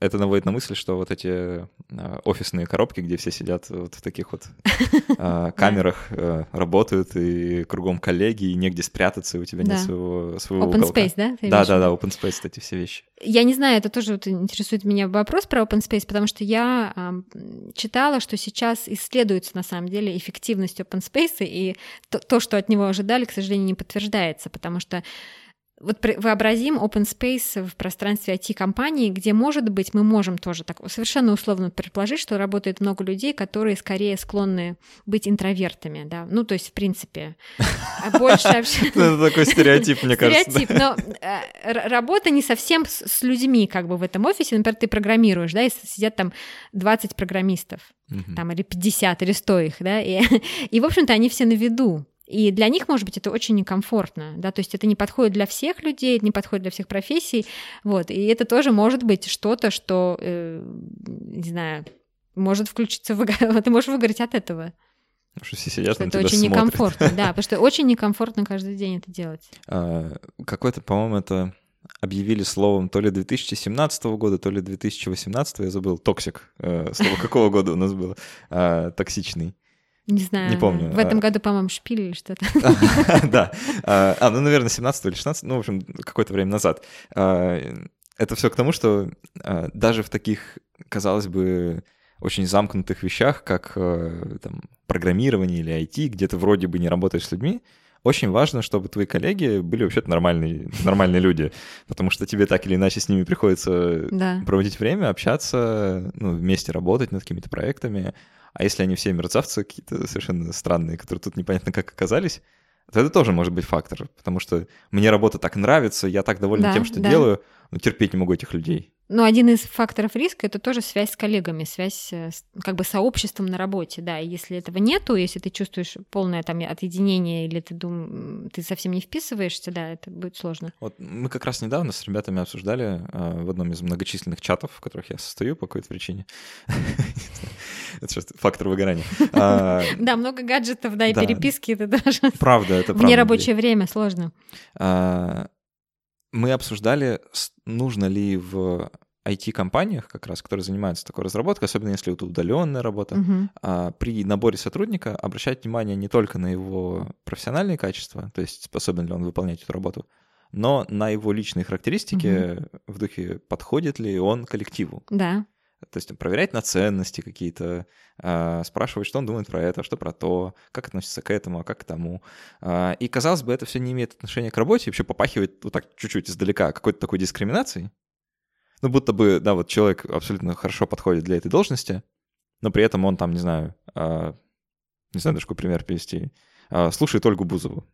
Это наводит на мысль, что вот эти а, офисные коробки, где все сидят вот в таких вот *laughs* а, камерах, э, работают, и кругом коллеги, и негде спрятаться, и у тебя нет своего, своего Open space, да? Да, да, да, open space, эти все вещи. Я не знаю, это тоже вот интересует меня вопрос про open space, потому что я читала, что сейчас исследуется на самом деле эффективность open space, и то, что от него ожидали, к сожалению, не подтверждается, потому что вот вообразим open space в пространстве IT-компании, где, может быть, мы можем тоже так совершенно условно предположить, что работает много людей, которые скорее склонны быть интровертами, да, ну, то есть, в принципе, *laughs* больше общаться. Ну, это такой стереотип, мне кажется. Стереотип, но э, работа не совсем с людьми как бы в этом офисе, например, ты программируешь, да, и сидят там 20 программистов, там, или 50, или 100 их, да, *laughs* и в общем-то, они все на виду, и для них, может быть, это очень некомфортно, да, то есть это не подходит для всех людей, это не подходит для всех профессий, вот, и это тоже может быть что-то, что, э, не знаю, может включиться в... *laughs* Ты можешь выгореть от этого. Что все сидят что на это очень смотрят. некомфортно, да, *laughs* потому что очень некомфортно каждый день это делать. А, какой-то, по-моему, это объявили словом то ли 2017 года, то ли 2018, я забыл, toxic, э, слово какого года у нас было, а, токсичный. Не знаю. Не помню. В этом году, по-моему, шпиль или что-то. *laughs* Да. А, ну, наверное, 17 или 16, ну, в общем, какое-то время назад. Это все к тому, что даже в таких, казалось бы, очень замкнутых вещах, как там, программирование или IT, где ты вроде бы не работаешь с людьми, очень важно, чтобы твои коллеги были вообще-то нормальные, нормальные люди, потому что тебе так или иначе с ними приходится да. проводить время, общаться, ну, вместе работать над какими-то проектами. А если они все мерзавцы какие-то совершенно странные, которые тут непонятно как оказались, то это тоже может быть фактор, потому что мне работа так нравится, я так доволен да, тем, что да. делаю, но терпеть не могу этих людей. Ну, один из факторов риска это тоже связь с коллегами, связь э, с как бы сообществом на работе, да. И если этого нету, если ты чувствуешь полное там отъединение или ты дум... ты совсем не вписываешься, да, это будет сложно. Вот мы как раз недавно с ребятами обсуждали э, в одном из многочисленных чатов, в которых я состою по какой-то причине. *laughs* Это что, фактор выгорания. А, *laughs* да, много гаджетов, да, и переписки это даже. Правда, это *laughs* правда. В нерабочее время сложно. Мы обсуждали, нужно ли в IT-компаниях, как раз, которые занимаются такой разработкой, особенно если это удаленная работа, угу. а, при наборе сотрудника обращать внимание не только на его профессиональные качества, то есть способен ли он выполнять эту работу, но на его личные характеристики угу. в духе, подходит ли он коллективу. Да. То есть проверять на ценности какие-то, э, спрашивать, что он думает про это, что про то, как относится к этому, а как к тому. Э, и, казалось бы, это все не имеет отношения к работе, вообще попахивает вот так чуть-чуть издалека какой-то такой дискриминацией. Ну, будто бы, да, вот человек абсолютно хорошо подходит для этой должности, но при этом он там, не знаю, э, не знаю даже какой пример привести, слушает Ольгу Бузову.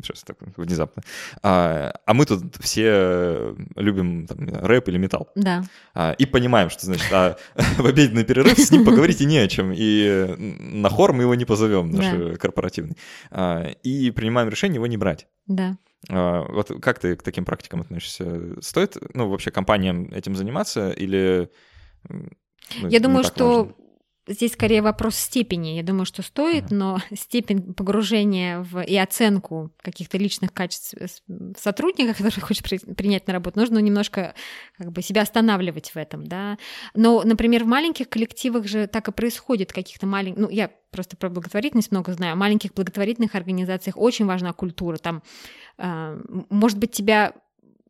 Сейчас так внезапно. А, а мы тут все любим там, рэп или металл. Да. А, и понимаем, что значит, а *laughs* в обеденный перерыв с ним поговорить и не о чем. И на хор мы его не позовем, наш да. корпоративный. А, и принимаем решение его не брать. Да. А, вот как ты к таким практикам относишься? Стоит, ну, вообще компаниям этим заниматься или... Ну, Я думаю, что важно? Здесь скорее вопрос степени. Я думаю, что стоит, но *laughs* степень погружения в и оценку каких-то личных качеств сотрудника, *laughs* который хочет принять на работу, нужно немножко как бы себя останавливать в этом, да. Но, например, в маленьких коллективах же так и происходит, каких-то маленьких, ну, я просто про благотворительность много знаю, в маленьких благотворительных организациях очень важна культура, там, э, может быть, тебя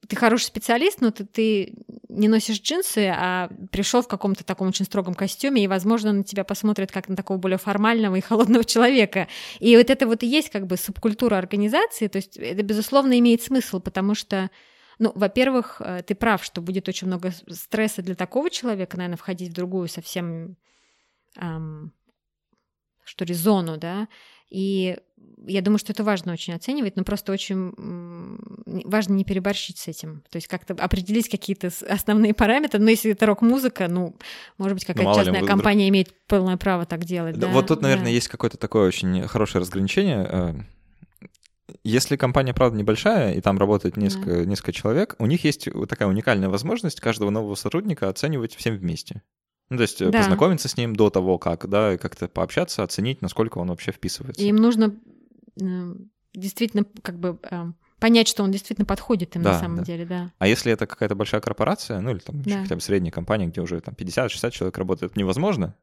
ты хороший специалист, но ты, ты не носишь джинсы, а пришел в каком-то таком очень строгом костюме, и, возможно, на тебя посмотрят как на такого более формального и холодного человека. И вот это вот и есть как бы субкультура организации, то есть это, безусловно, имеет смысл, потому что ну, во-первых, э, ты прав, что будет очень много стресса для такого человека, наверное, входить в другую совсем, эм, что ли, зону, да, и я думаю, что это важно очень оценивать, но просто очень важно не переборщить с этим. То есть как-то определить какие-то основные параметры. Но если это рок-музыка, ну, может быть, какая-то ну, частная ли, компания имеет полное право так делать. Да, вот тут, наверное, да. есть какое-то такое очень хорошее разграничение. Э, если компания, правда, небольшая, и там работает несколько, да. несколько человек, у них есть такая уникальная возможность каждого нового сотрудника оценивать всем вместе. Ну, то есть э, да. познакомиться с ним до того, как, да, и как-то пообщаться, оценить, насколько он вообще вписывается. Им нужно действительно как бы э, понять, что он действительно подходит им да, на самом да. деле, да. А если это какая-то большая корпорация, ну или там да. хотя бы средняя компания, где уже там 50-60 человек работает, невозможно.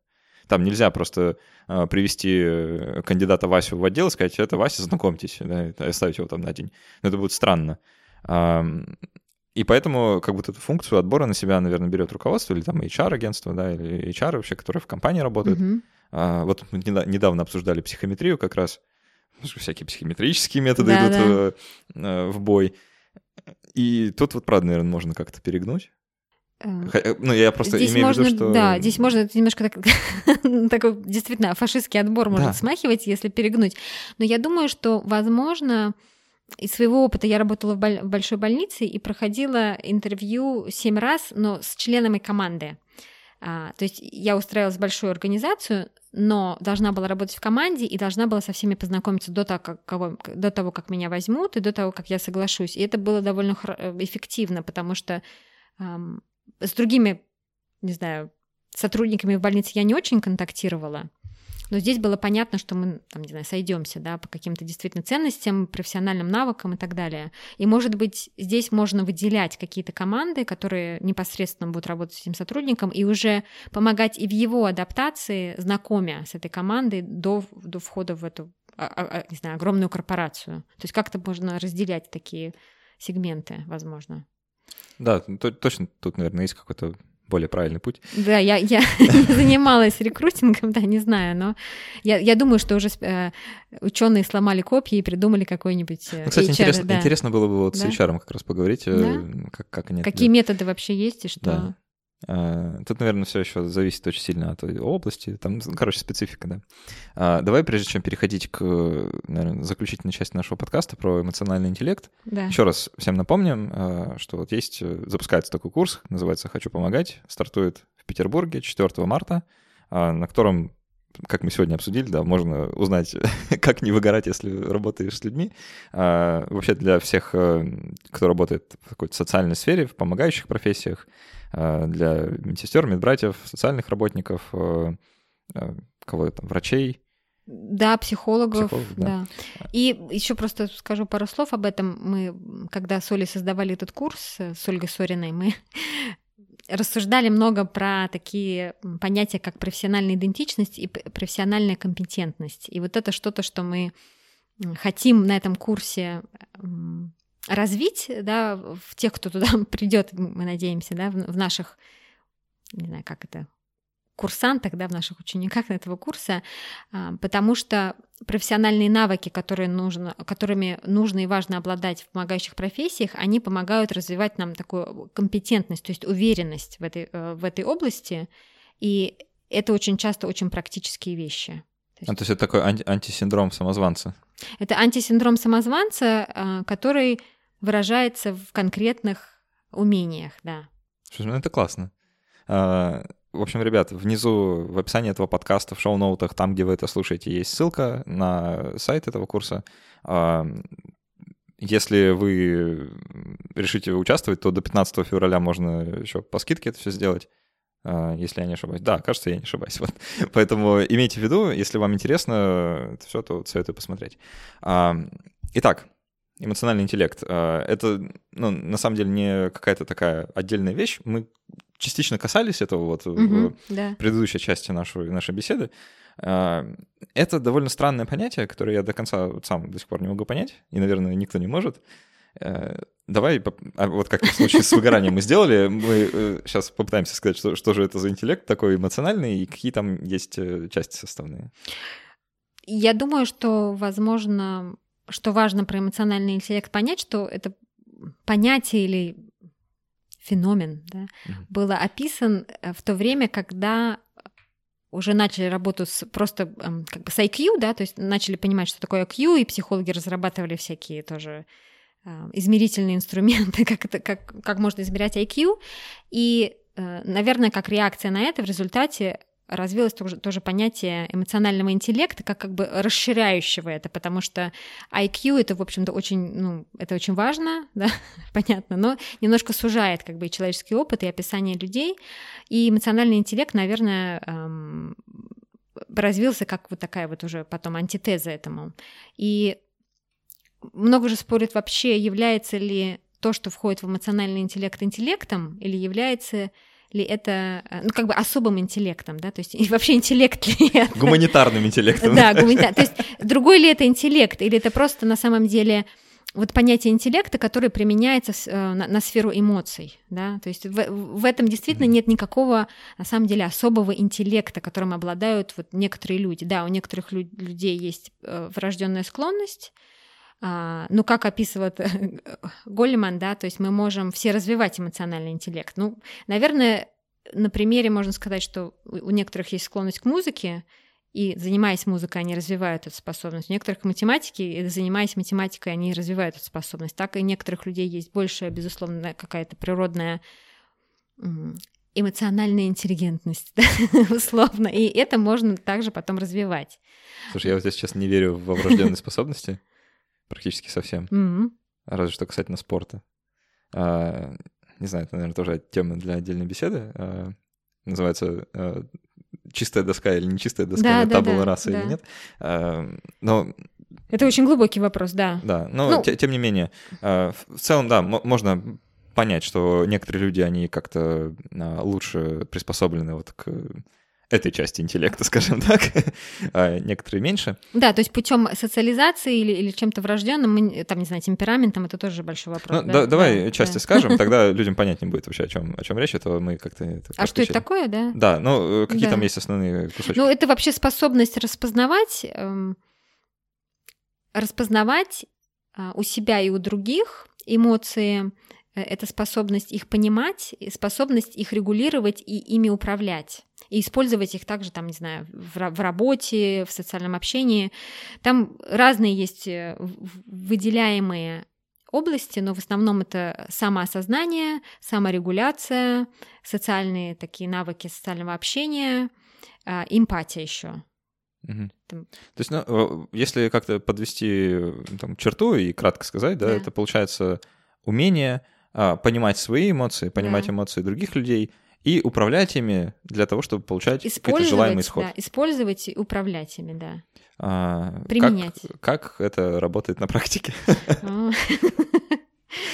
Там нельзя просто э, привести кандидата Васю в отдел и сказать, это Вася, знакомьтесь, да, оставить его там на день. Но это будет странно. И поэтому как будто эту функцию отбора на себя, наверное, берет руководство или там HR-агентство, да, или HR вообще, которые в компании работают. Mm-hmm. А, вот мы недавно обсуждали психометрию как раз, всякие психометрические методы да, идут да. В, э, в бой. И тут вот, правда, наверное, можно как-то перегнуть. Э, э, ну, я просто здесь имею можно, в виду, что... Да, здесь можно немножко так, *laughs* такой действительно фашистский отбор может да. смахивать, если перегнуть. Но я думаю, что, возможно, из своего опыта я работала в, боль- в большой больнице и проходила интервью семь раз, но с членами команды. А, то есть я устраивалась в большую организацию, но должна была работать в команде и должна была со всеми познакомиться до того, как, кого, до того, как меня возьмут, и до того, как я соглашусь. И это было довольно эффективно, потому что эм, с другими, не знаю, сотрудниками в больнице я не очень контактировала, Но здесь было понятно, что мы, там, не знаю, сойдемся, да, по каким-то действительно ценностям, профессиональным навыкам и так далее. И, может быть, здесь можно выделять какие-то команды, которые непосредственно будут работать с этим сотрудником, и уже помогать и в его адаптации, знакомя с этой командой до, до входа в эту, а, а, а, не знаю, огромную корпорацию. То есть как-то можно разделять такие сегменты, возможно. Да, точно тут, наверное, есть какой-то более правильный путь. Да, я, я *laughs* не занималась рекрутингом, да, не знаю, но я, я думаю, что уже э, ученые сломали копья и придумали какой-нибудь э, ну, Кстати, HR, интересно, да. интересно было бы вот да? с HR как раз поговорить, э, да? как, как они... Какие методы вообще есть и что... Да. А, тут, наверное, все еще зависит очень сильно от области. Там, короче, специфика, да. А, давай, прежде чем переходить к наверное, заключительной части нашего подкаста про эмоциональный интеллект, да. еще раз всем напомним, а, что вот есть, э, запускается такой курс, называется «Хочу помогать», стартует в Петербурге 4 марта, на котором как мы сегодня обсудили, да, можно узнать, *laughs* как не выгорать, если работаешь с людьми. А, вообще для всех, э, кто работает в какой-то социальной сфере, в помогающих профессиях, а, для медсестер, медбратьев, социальных работников, а, кого там, врачей, да, психологов, Психолог, да. да. И еще просто скажу пару слов об этом. Мы, когда с Олей создавали этот курс, э, с Ольгой Сориной, мы *laughs* рассуждали много про такие понятия, как профессиональная идентичность и профессиональная компетентность. И вот это что-то, что мы хотим на этом курсе развить, да, в тех, кто туда *laughs* придет, мы надеемся, да, в наших, не знаю, как это, курсантах, да, в наших учениках этого курса, а, потому что профессиональные навыки, которые нужно, которыми нужно и важно обладать в помогающих профессиях, они помогают развивать нам такую компетентность, то есть уверенность в этой, э, в этой области, и это очень часто очень практические вещи. То есть, а, то есть это такой анти- антисиндром самозванца? Это антисиндром самозванца, а, который выражается в конкретных умениях, да. Слушай, ну это классно. В общем, ребят, внизу в описании этого подкаста, в шоу-ноутах, там, где вы это слушаете, есть ссылка на сайт этого курса. А, если вы решите участвовать, то до 15 февраля можно еще по скидке это все сделать а, если я не ошибаюсь. Да, кажется, я не ошибаюсь. *laughs* Вот. Поэтому имейте в виду, если вам интересно это все, то советую посмотреть. А, итак, эмоциональный интеллект. Это, ну, на самом деле, не какая-то такая отдельная вещь. Мы частично касались этого вот угу, в да. предыдущей части нашей, нашей беседы. А, это довольно странное понятие, которое я до конца сам до сих пор не могу понять, и, наверное, никто не может. Э, давай, а вот как в случае с выгоранием мы сделали, мы сейчас э, попытаемся сказать, что, что же это за интеллект такой эмоциональный и какие там есть э, части составные. Я думаю, что, возможно, что важно про эмоциональный интеллект понять, что это понятие или феномен, да, mm был описан э, в то время, когда уже начали работу с просто эм, как бы с IQ, да, то есть начали понимать, что такое IQ, и психологи разрабатывали всякие тоже э, измерительные инструменты, *laughs* как, это, как, как можно измерять IQ. И, э, наверное, как реакция на это в результате развилось тоже, тоже понятие эмоционального интеллекта, как как бы расширяющего это, потому что IQ это, в общем-то, очень, ну, это очень важно, *laughs* да, понятно, но немножко сужает как бы и человеческий опыт, и описание людей, и эмоциональный интеллект, наверное, эм, развился как вот такая вот уже потом антитеза этому. И много же спорят вообще, является ли то, что входит в эмоциональный интеллект интеллектом, или является ли это, э, ну, как бы особым интеллектом, да, то есть и вообще интеллект ли это? Гуманитарным интеллектом. Да, гуманитарным. То есть другой ли это интеллект, или это просто на самом деле вот понятие интеллекта, которое применяется э, на, на сферу эмоций, да, то есть в, в этом действительно нет никакого, на самом деле, особого интеллекта, которым обладают вот некоторые люди. Да, у некоторых лю- людей есть э, врожденная склонность, ну, как описывает Голлиман, да, то есть мы можем все развивать эмоциональный интеллект. Ну, наверное, на примере можно сказать, что у некоторых есть склонность к музыке, и занимаясь музыкой, они развивают эту способность. У некоторых к математике, и занимаясь математикой, они развивают эту способность. Так и у некоторых людей есть большая, безусловно, какая-то природная эмоциональная интеллигентность, *laughs* да, условно. И это можно также потом развивать. Слушай, я вот здесь сейчас не верю в врожденные способности практически совсем. Mm-hmm. Разве что касательно спорта. А, не знаю, это, наверное, тоже тема для отдельной беседы. А, называется а, чистая доска или не чистая доска, да, да, табула да, раса да. или нет. А, но это очень глубокий вопрос, да. Да, но ну, тем не менее, в целом, да, можно понять, что некоторые люди, они как-то лучше приспособлены вот к этой части интеллекта, *laughs* скажем так, а некоторые меньше. Да, то есть путем социализации или, или чем-то врожденным, мы, там, не знаю, темпераментом, это тоже большой вопрос. Ну, да? Да, давай да, части да. скажем, *laughs* тогда людям понятнее будет вообще, о чем, о чем речь, это мы как-то... Это а что это такое, да? Да, ну, э, какие да. там есть основные кусочки? Ну, это вообще способность распознавать, эм, распознавать э, у себя и у других эмоции, э, это способность их понимать, способность их регулировать и ими управлять и использовать их также, там, не знаю, в, в работе, в социальном общении. Там разные есть э, выделяемые области, но в основном это самоосознание, саморегуляция, социальные такие навыки социального общения, а, эмпатия еще. Угу. Там... То есть, ну, если как-то подвести там, черту и кратко сказать, да, да. это получается умение а, понимать свои эмоции, понимать да. эмоции других людей и управлять ими для того, чтобы получать какой-то желаемый исход. Да, использовать и управлять ими, да. А, Применять. Как, как это работает на практике? *laughs*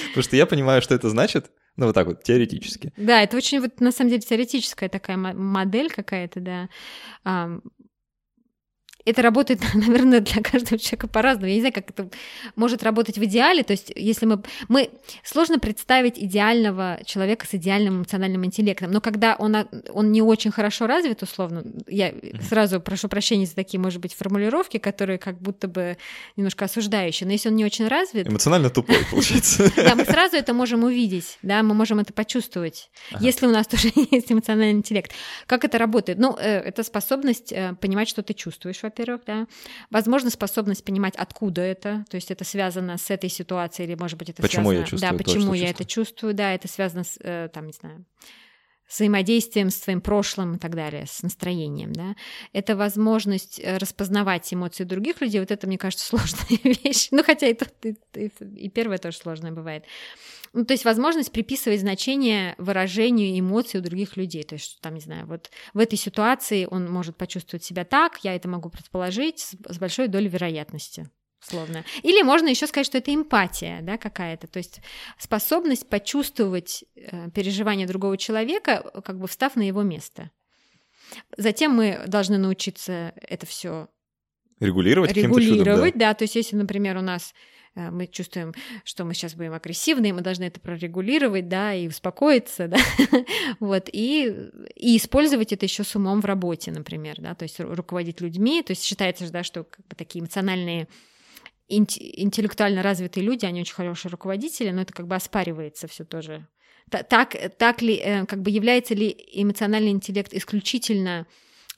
Потому что я понимаю, что это значит, ну, вот так вот, теоретически. Да, это очень, вот, на самом деле, теоретическая такая модель какая-то, да это работает, *laughs* наверное, для каждого человека по-разному. Я не знаю, как это может работать в идеале. То есть, если мы... мы сложно представить идеального человека с идеальным эмоциональным интеллектом. Но когда он, он не очень хорошо развит, условно, я сразу прошу прощения за такие, может быть, формулировки, которые как будто бы немножко осуждающие. Но если он не очень развит... Эмоционально тупой, *laughs* получается. Да, мы сразу это можем увидеть, да, мы можем это почувствовать, если у нас *laughs* тоже есть эмоциональный интеллект. Как это работает? Ну, э, это способность э, понимать, что ты чувствуешь, во-первых, да. Возможно, способность понимать, откуда это, то есть это связано с этой ситуацией, или, может быть, это почему связано... Я чувствую да, почему я это чувствую, да, это связано с, э, там, не знаю, взаимодействием с твоим прошлым и так далее, с настроением, да, это возможность э, распознавать эмоции других людей, вот это, мне кажется, *laughs* сложная вещь, ну, хотя и, то, и, и, и первое тоже сложное бывает. Ну, то есть возможность приписывать значение выражению эмоций у других людей. То есть, там, не знаю, вот в этой ситуации он может почувствовать себя так, я это могу предположить с большой долей вероятности условно. Или можно еще сказать, что это эмпатия, да, какая-то, то есть способность почувствовать э, переживания другого человека, как бы встав на его место. Затем мы должны научиться это все регулировать, регулировать, чудом, да. да. То есть если, например, у нас Э, мы чувствуем, что мы сейчас будем агрессивны, и мы должны это прорегулировать, да, и успокоиться, да, *laughs* вот, и, и использовать это еще с умом в работе, например, да, то есть руководить людьми, то есть считается да, что как бы такие эмоциональные интеллектуально развитые люди, они очень хорошие руководители, но это как бы оспаривается все тоже. Так, так ли, э, как бы является ли эмоциональный интеллект исключительно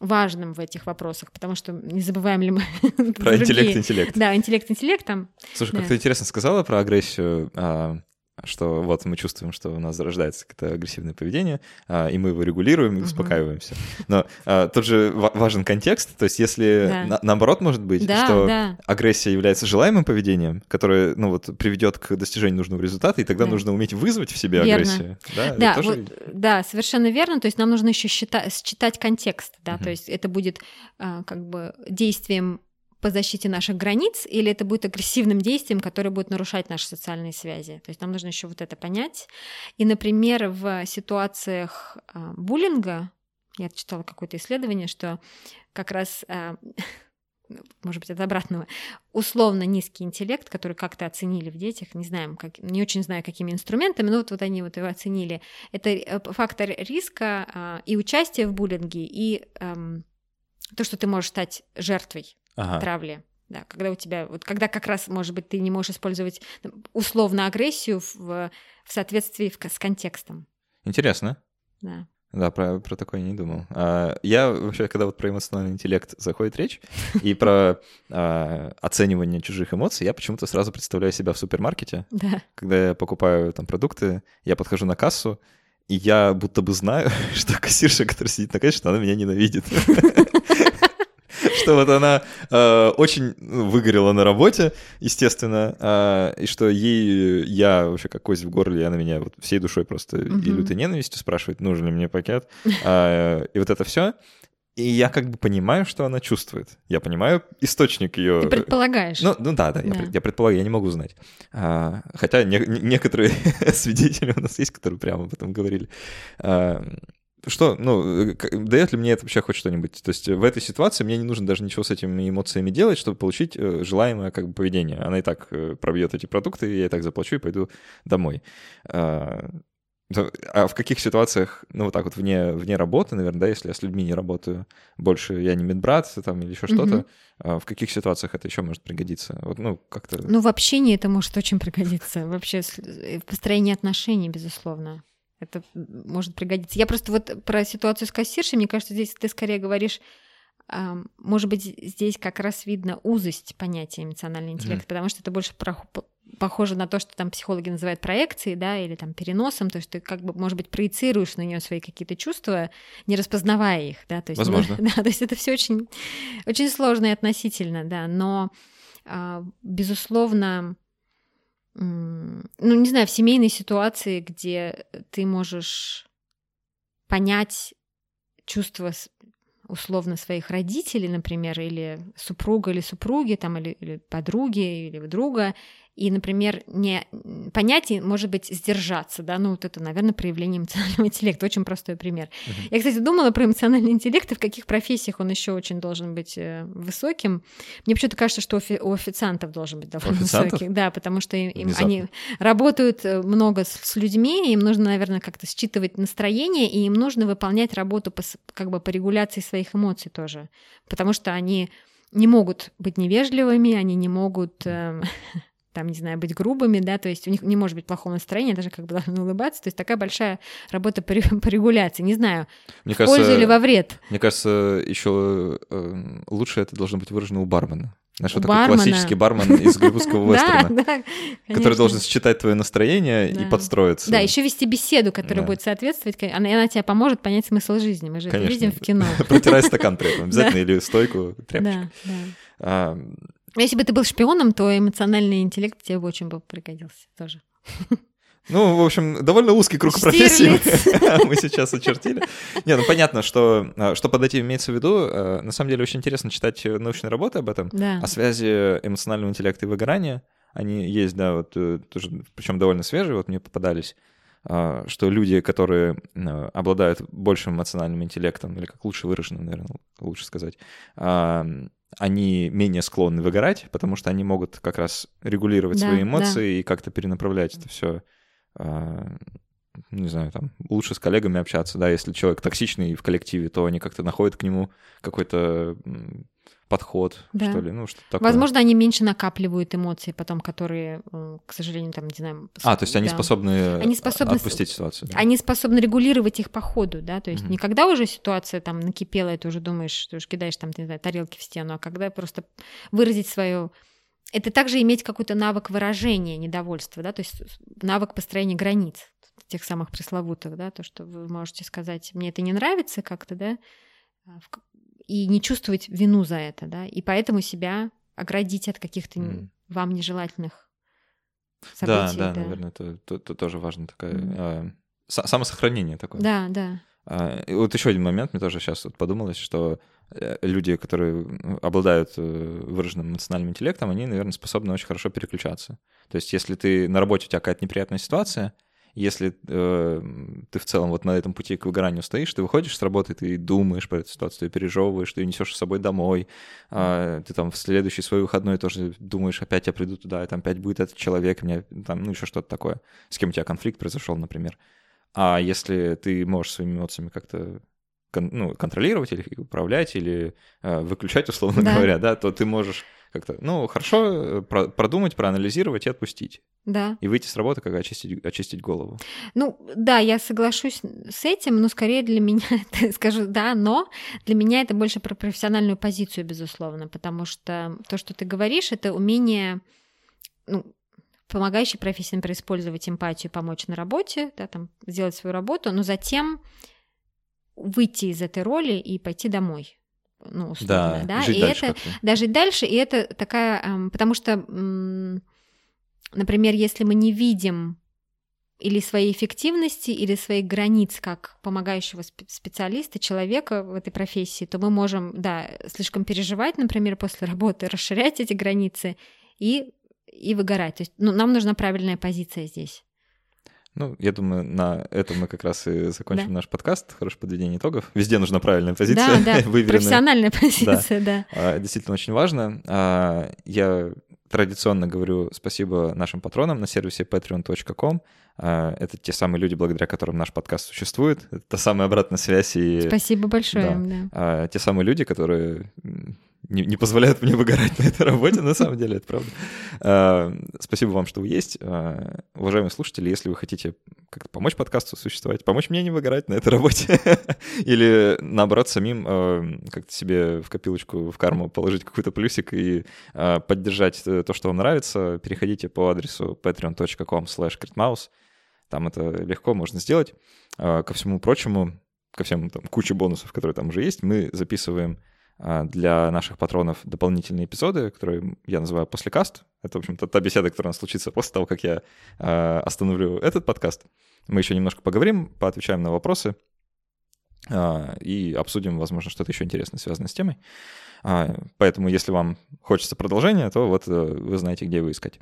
важным в этих вопросах, потому что не забываем ли мы... *laughs* Про интеллект-интеллект. Да, интеллект-интеллект там. Слушай, как ты интересно сказала про агрессию. Что вот мы чувствуем, что у нас зарождается какое-то агрессивное поведение, а, и мы его регулируем и успокаиваемся. Но а, тут же важен контекст, то есть если да. на, наоборот может быть, да, что да. агрессия является желаемым поведением, которое ну вот приведет к достижению нужного результата, и тогда да. нужно уметь вызвать в себе верно. агрессию. Да, да, тоже... вот, да, совершенно верно. То есть нам нужно еще считать, считать контекст, да, угу. то есть это будет а, как бы действием по защите наших границ, или это будет агрессивным действием, которое будет нарушать наши социальные связи. То есть нам нужно еще вот это понять. И, например, в ситуациях э, буллинга, я читала какое-то исследование, что как раз э, *laughs* может быть, от обратного, условно низкий интеллект, который как-то оценили в детях, не знаем, как, не очень знаю, какими инструментами, но вот, вот они вот его оценили. Это э, фактор риска э, и участия в буллинге, и э, то, что ты можешь стать жертвой ага. травли. Да, когда у тебя, вот когда как раз, может быть, ты не можешь использовать условно агрессию в, в соответствии в, с контекстом. Интересно. Да. Да, про, про такое не думал. А, я вообще, когда вот про эмоциональный интеллект заходит речь, *laughs* и про а, оценивание чужих эмоций, я почему-то сразу представляю себя в супермаркете. Да. Когда я покупаю там продукты, я подхожу на кассу, и я будто бы знаю, *laughs* что кассирша, которая сидит на кассе, что она меня ненавидит. *laughs* что вот она э, очень выгорела на работе, естественно, э, и что ей я вообще как кость в горле, она меня вот всей душой просто и лютой ненавистью спрашивает, нужен ли мне пакет, э, и вот это все. и я как бы понимаю, что она чувствует. Я понимаю источник ее. Ты предполагаешь. Ну, ну да, да, да. Я, я предполагаю, я не могу знать. А, хотя не, некоторые *laughs* свидетели у нас есть, которые прямо об этом говорили. А, что, ну, дает ли мне это вообще хоть что-нибудь? То есть в этой ситуации мне не нужно даже ничего с этими эмоциями делать, чтобы получить э, желаемое как бы поведение. Она и так э, пробьет эти продукты, я и так заплачу и пойду домой. А, а в каких ситуациях, ну, вот так вот вне, вне работы, наверное, да, если я с людьми не работаю, больше я не медбрат там или еще mm-hmm. что-то, а в каких ситуациях это еще может пригодиться? Вот, ну, как-то... Ну, в общении это может очень пригодиться. Вообще в построении отношений, безусловно. Это может пригодиться. Я просто вот про ситуацию с кассиршей, мне кажется, здесь ты скорее говоришь, может быть, здесь как раз видно узость понятия эмоциональный интеллект, mm-hmm. потому что это больше про похоже на то, что там психологи называют проекцией, да, или там переносом, то есть ты как бы, может быть, проецируешь на нее свои какие-то чувства, не распознавая их, да, то есть, Возможно. *laughs* да, то есть это все очень, очень сложно и относительно, да, но, а, безусловно, ну, не знаю, в семейной ситуации, где ты можешь понять чувства условно своих родителей, например, или супруга или супруги, там, или, или подруги, или друга, и, например, не понятие может быть сдержаться, да, ну вот это, наверное, проявление эмоционального *laughs* интеллекта, очень простой пример. Uh-huh. Я, кстати, думала про эмоциональный интеллект и в каких профессиях он еще очень должен быть э, высоким. Мне почему-то кажется, что у официантов должен быть довольно высокий, да, потому что им, они работают э, много с, с людьми, им нужно, наверное, как-то считывать настроение, и им нужно выполнять работу по, как бы по регуляции своих эмоций тоже, потому что они не могут быть невежливыми, они не могут э, *laughs* там, не знаю, быть грубыми, да, то есть у них не может быть плохого настроения, даже как бы должны улыбаться, то есть такая большая работа по, по регуляции, не знаю, мне в кажется, пользу или во вред. Мне кажется, еще э, лучше это должно быть выражено у бармена. Знаешь, вот такой классический бармен из голливудского *laughs* вестерна, который должен считать твое настроение и подстроиться. Да, еще вести беседу, которая будет соответствовать, она тебе поможет понять смысл жизни. Мы же это видим в кино. *laughs* Протирай стакан при этом *laughs* обязательно или стойку тряпочкой. Если бы ты был шпионом, то эмоциональный интеллект тебе бы очень бы пригодился тоже. Ну, в общем, довольно узкий круг профессий *laughs* мы сейчас очертили. Не, ну понятно, что, а, что под этим имеется в виду. А, на самом деле очень интересно читать научные работы об этом, да. о связи эмоционального интеллекта и выгорания. Они есть, да, вот э, тоже, причем довольно свежие, вот мне попадались а, что люди, которые обладают большим эмоциональным интеллектом, или как лучше выражено, наверное, лучше сказать, они менее склонны выгорать, потому что они могут как раз регулировать да, свои эмоции да. и как-то перенаправлять это все, а, не знаю, там, лучше с коллегами общаться, да, если человек токсичный в коллективе, то они как-то находят к нему какой-то подход, да. что ли, ну что такое. Возможно, они меньше накапливают эмоции потом, которые, э, к сожалению, там, не знаю... А, то есть они да. способны, они способны отпустить ситуацию. Да? Они способны регулировать их по ходу, да, то есть угу. не когда уже ситуация там накипела, и ты уже думаешь, ты уже кидаешь там, не знаю, тарелки в стену, а когда просто выразить свое это также иметь какой-то навык выражения недовольства, да, то есть навык построения границ, тех самых пресловутых, да, то, что вы можете сказать, мне это не нравится как-то, да, а и не чувствовать вину за это, да, и поэтому себя оградить от каких-то mm. вам нежелательных событий. Да, да, да. наверное, это, это, это тоже важно такое mm. э, самосохранение такое. Да, да. И вот еще один момент, мне тоже сейчас вот подумалось, что э, люди, которые обладают э, выраженным эмоциональным интеллектом, они, наверное, способны очень хорошо переключаться. То есть, если ты на работе у тебя какая-то неприятная ситуация, если э, ты в целом вот на этом пути к выгоранию стоишь, ты выходишь с работы, ты думаешь про эту ситуацию, ты пережевываешь, ты несешь с собой домой, э, ты там в следующий свой выходной тоже думаешь, опять я приду туда, и там опять будет этот человек, мне там, ну, еще что-то такое, с кем у тебя конфликт произошел, например. А если ты можешь своими эмоциями как-то кон, ну, контролировать или управлять, или э, выключать, условно да. говоря, да, то ты можешь как-то, ну, хорошо э, про- продумать, проанализировать и отпустить. Да. И выйти с работы, как очистить, очистить голову. Ну, да, я соглашусь с этим, но скорее для *laughs* меня, скажу да, но для меня это больше про профессиональную позицию, безусловно, потому что то, что ты говоришь, это умение, ну, помогающей профессии, например, использовать эмпатию, помочь на работе, да, там, сделать свою работу, но затем выйти из этой роли и пойти домой ну, условно, да, да? Жить и дальше это, да, жить дальше, и это такая, эм, потому что, например, если мы не видим или своей эффективности, или своих границ как помогающего специалиста, человека в этой профессии, то мы можем, да, слишком переживать, например, после работы, расширять эти границы и, и выгорать. То есть ну, нам нужна правильная позиция здесь. Ну, я думаю, на этом мы как раз и закончим да. наш подкаст. Хорошее подведение итогов. Везде нужна правильная позиция. Да, *laughs* да, профессиональная позиция, да. да. Действительно очень важно. А, я традиционно говорю спасибо нашим патронам на сервисе patreon.com. А, это те самые люди, благодаря которым наш подкаст существует. Это та самая обратная связь. И, Спасибо большое. Да, да. А, те самые люди, которые не, не позволяют мне выгорать на этой работе, на самом деле, это правда. А, спасибо вам, что вы есть. А, уважаемые слушатели, если вы хотите как-то помочь подкасту существовать, помочь мне не выгорать на этой работе, *laughs* или наоборот самим а, как-то себе в копилочку, в карму положить какой-то плюсик и поддержать то, что вам нравится, переходите по адресу patreon.com slash там это легко можно сделать. Ко всему прочему, ко всем там куче бонусов, которые там уже есть, мы записываем для наших патронов дополнительные эпизоды, которые я называю послекаст. Это, в общем-то, та беседа, которая у нас случится после того, как я а, остановлю этот подкаст. Мы еще немножко поговорим, поотвечаем на вопросы а, и обсудим, возможно, что-то еще интересное, связанное с темой. Поэтому, если вам хочется продолжения, то вот э, вы знаете, где его искать.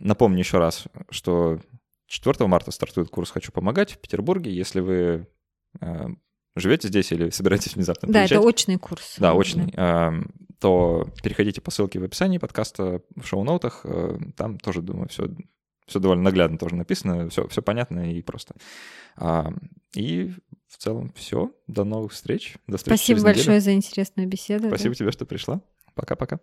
Напомню еще раз, что 4 марта стартует курс «Хочу помогать» в Петербурге. Если вы живете здесь или собираетесь внезапно Да, это очный курс. Да, очный. Да. То переходите по ссылке в описании подкаста, в шоу-ноутах. Э, там тоже, думаю, все все довольно наглядно тоже написано, все, все понятно и просто. И в целом все. До новых встреч. До встречи Спасибо большое неделю. за интересную беседу. Спасибо да. тебе, что пришла. Пока-пока.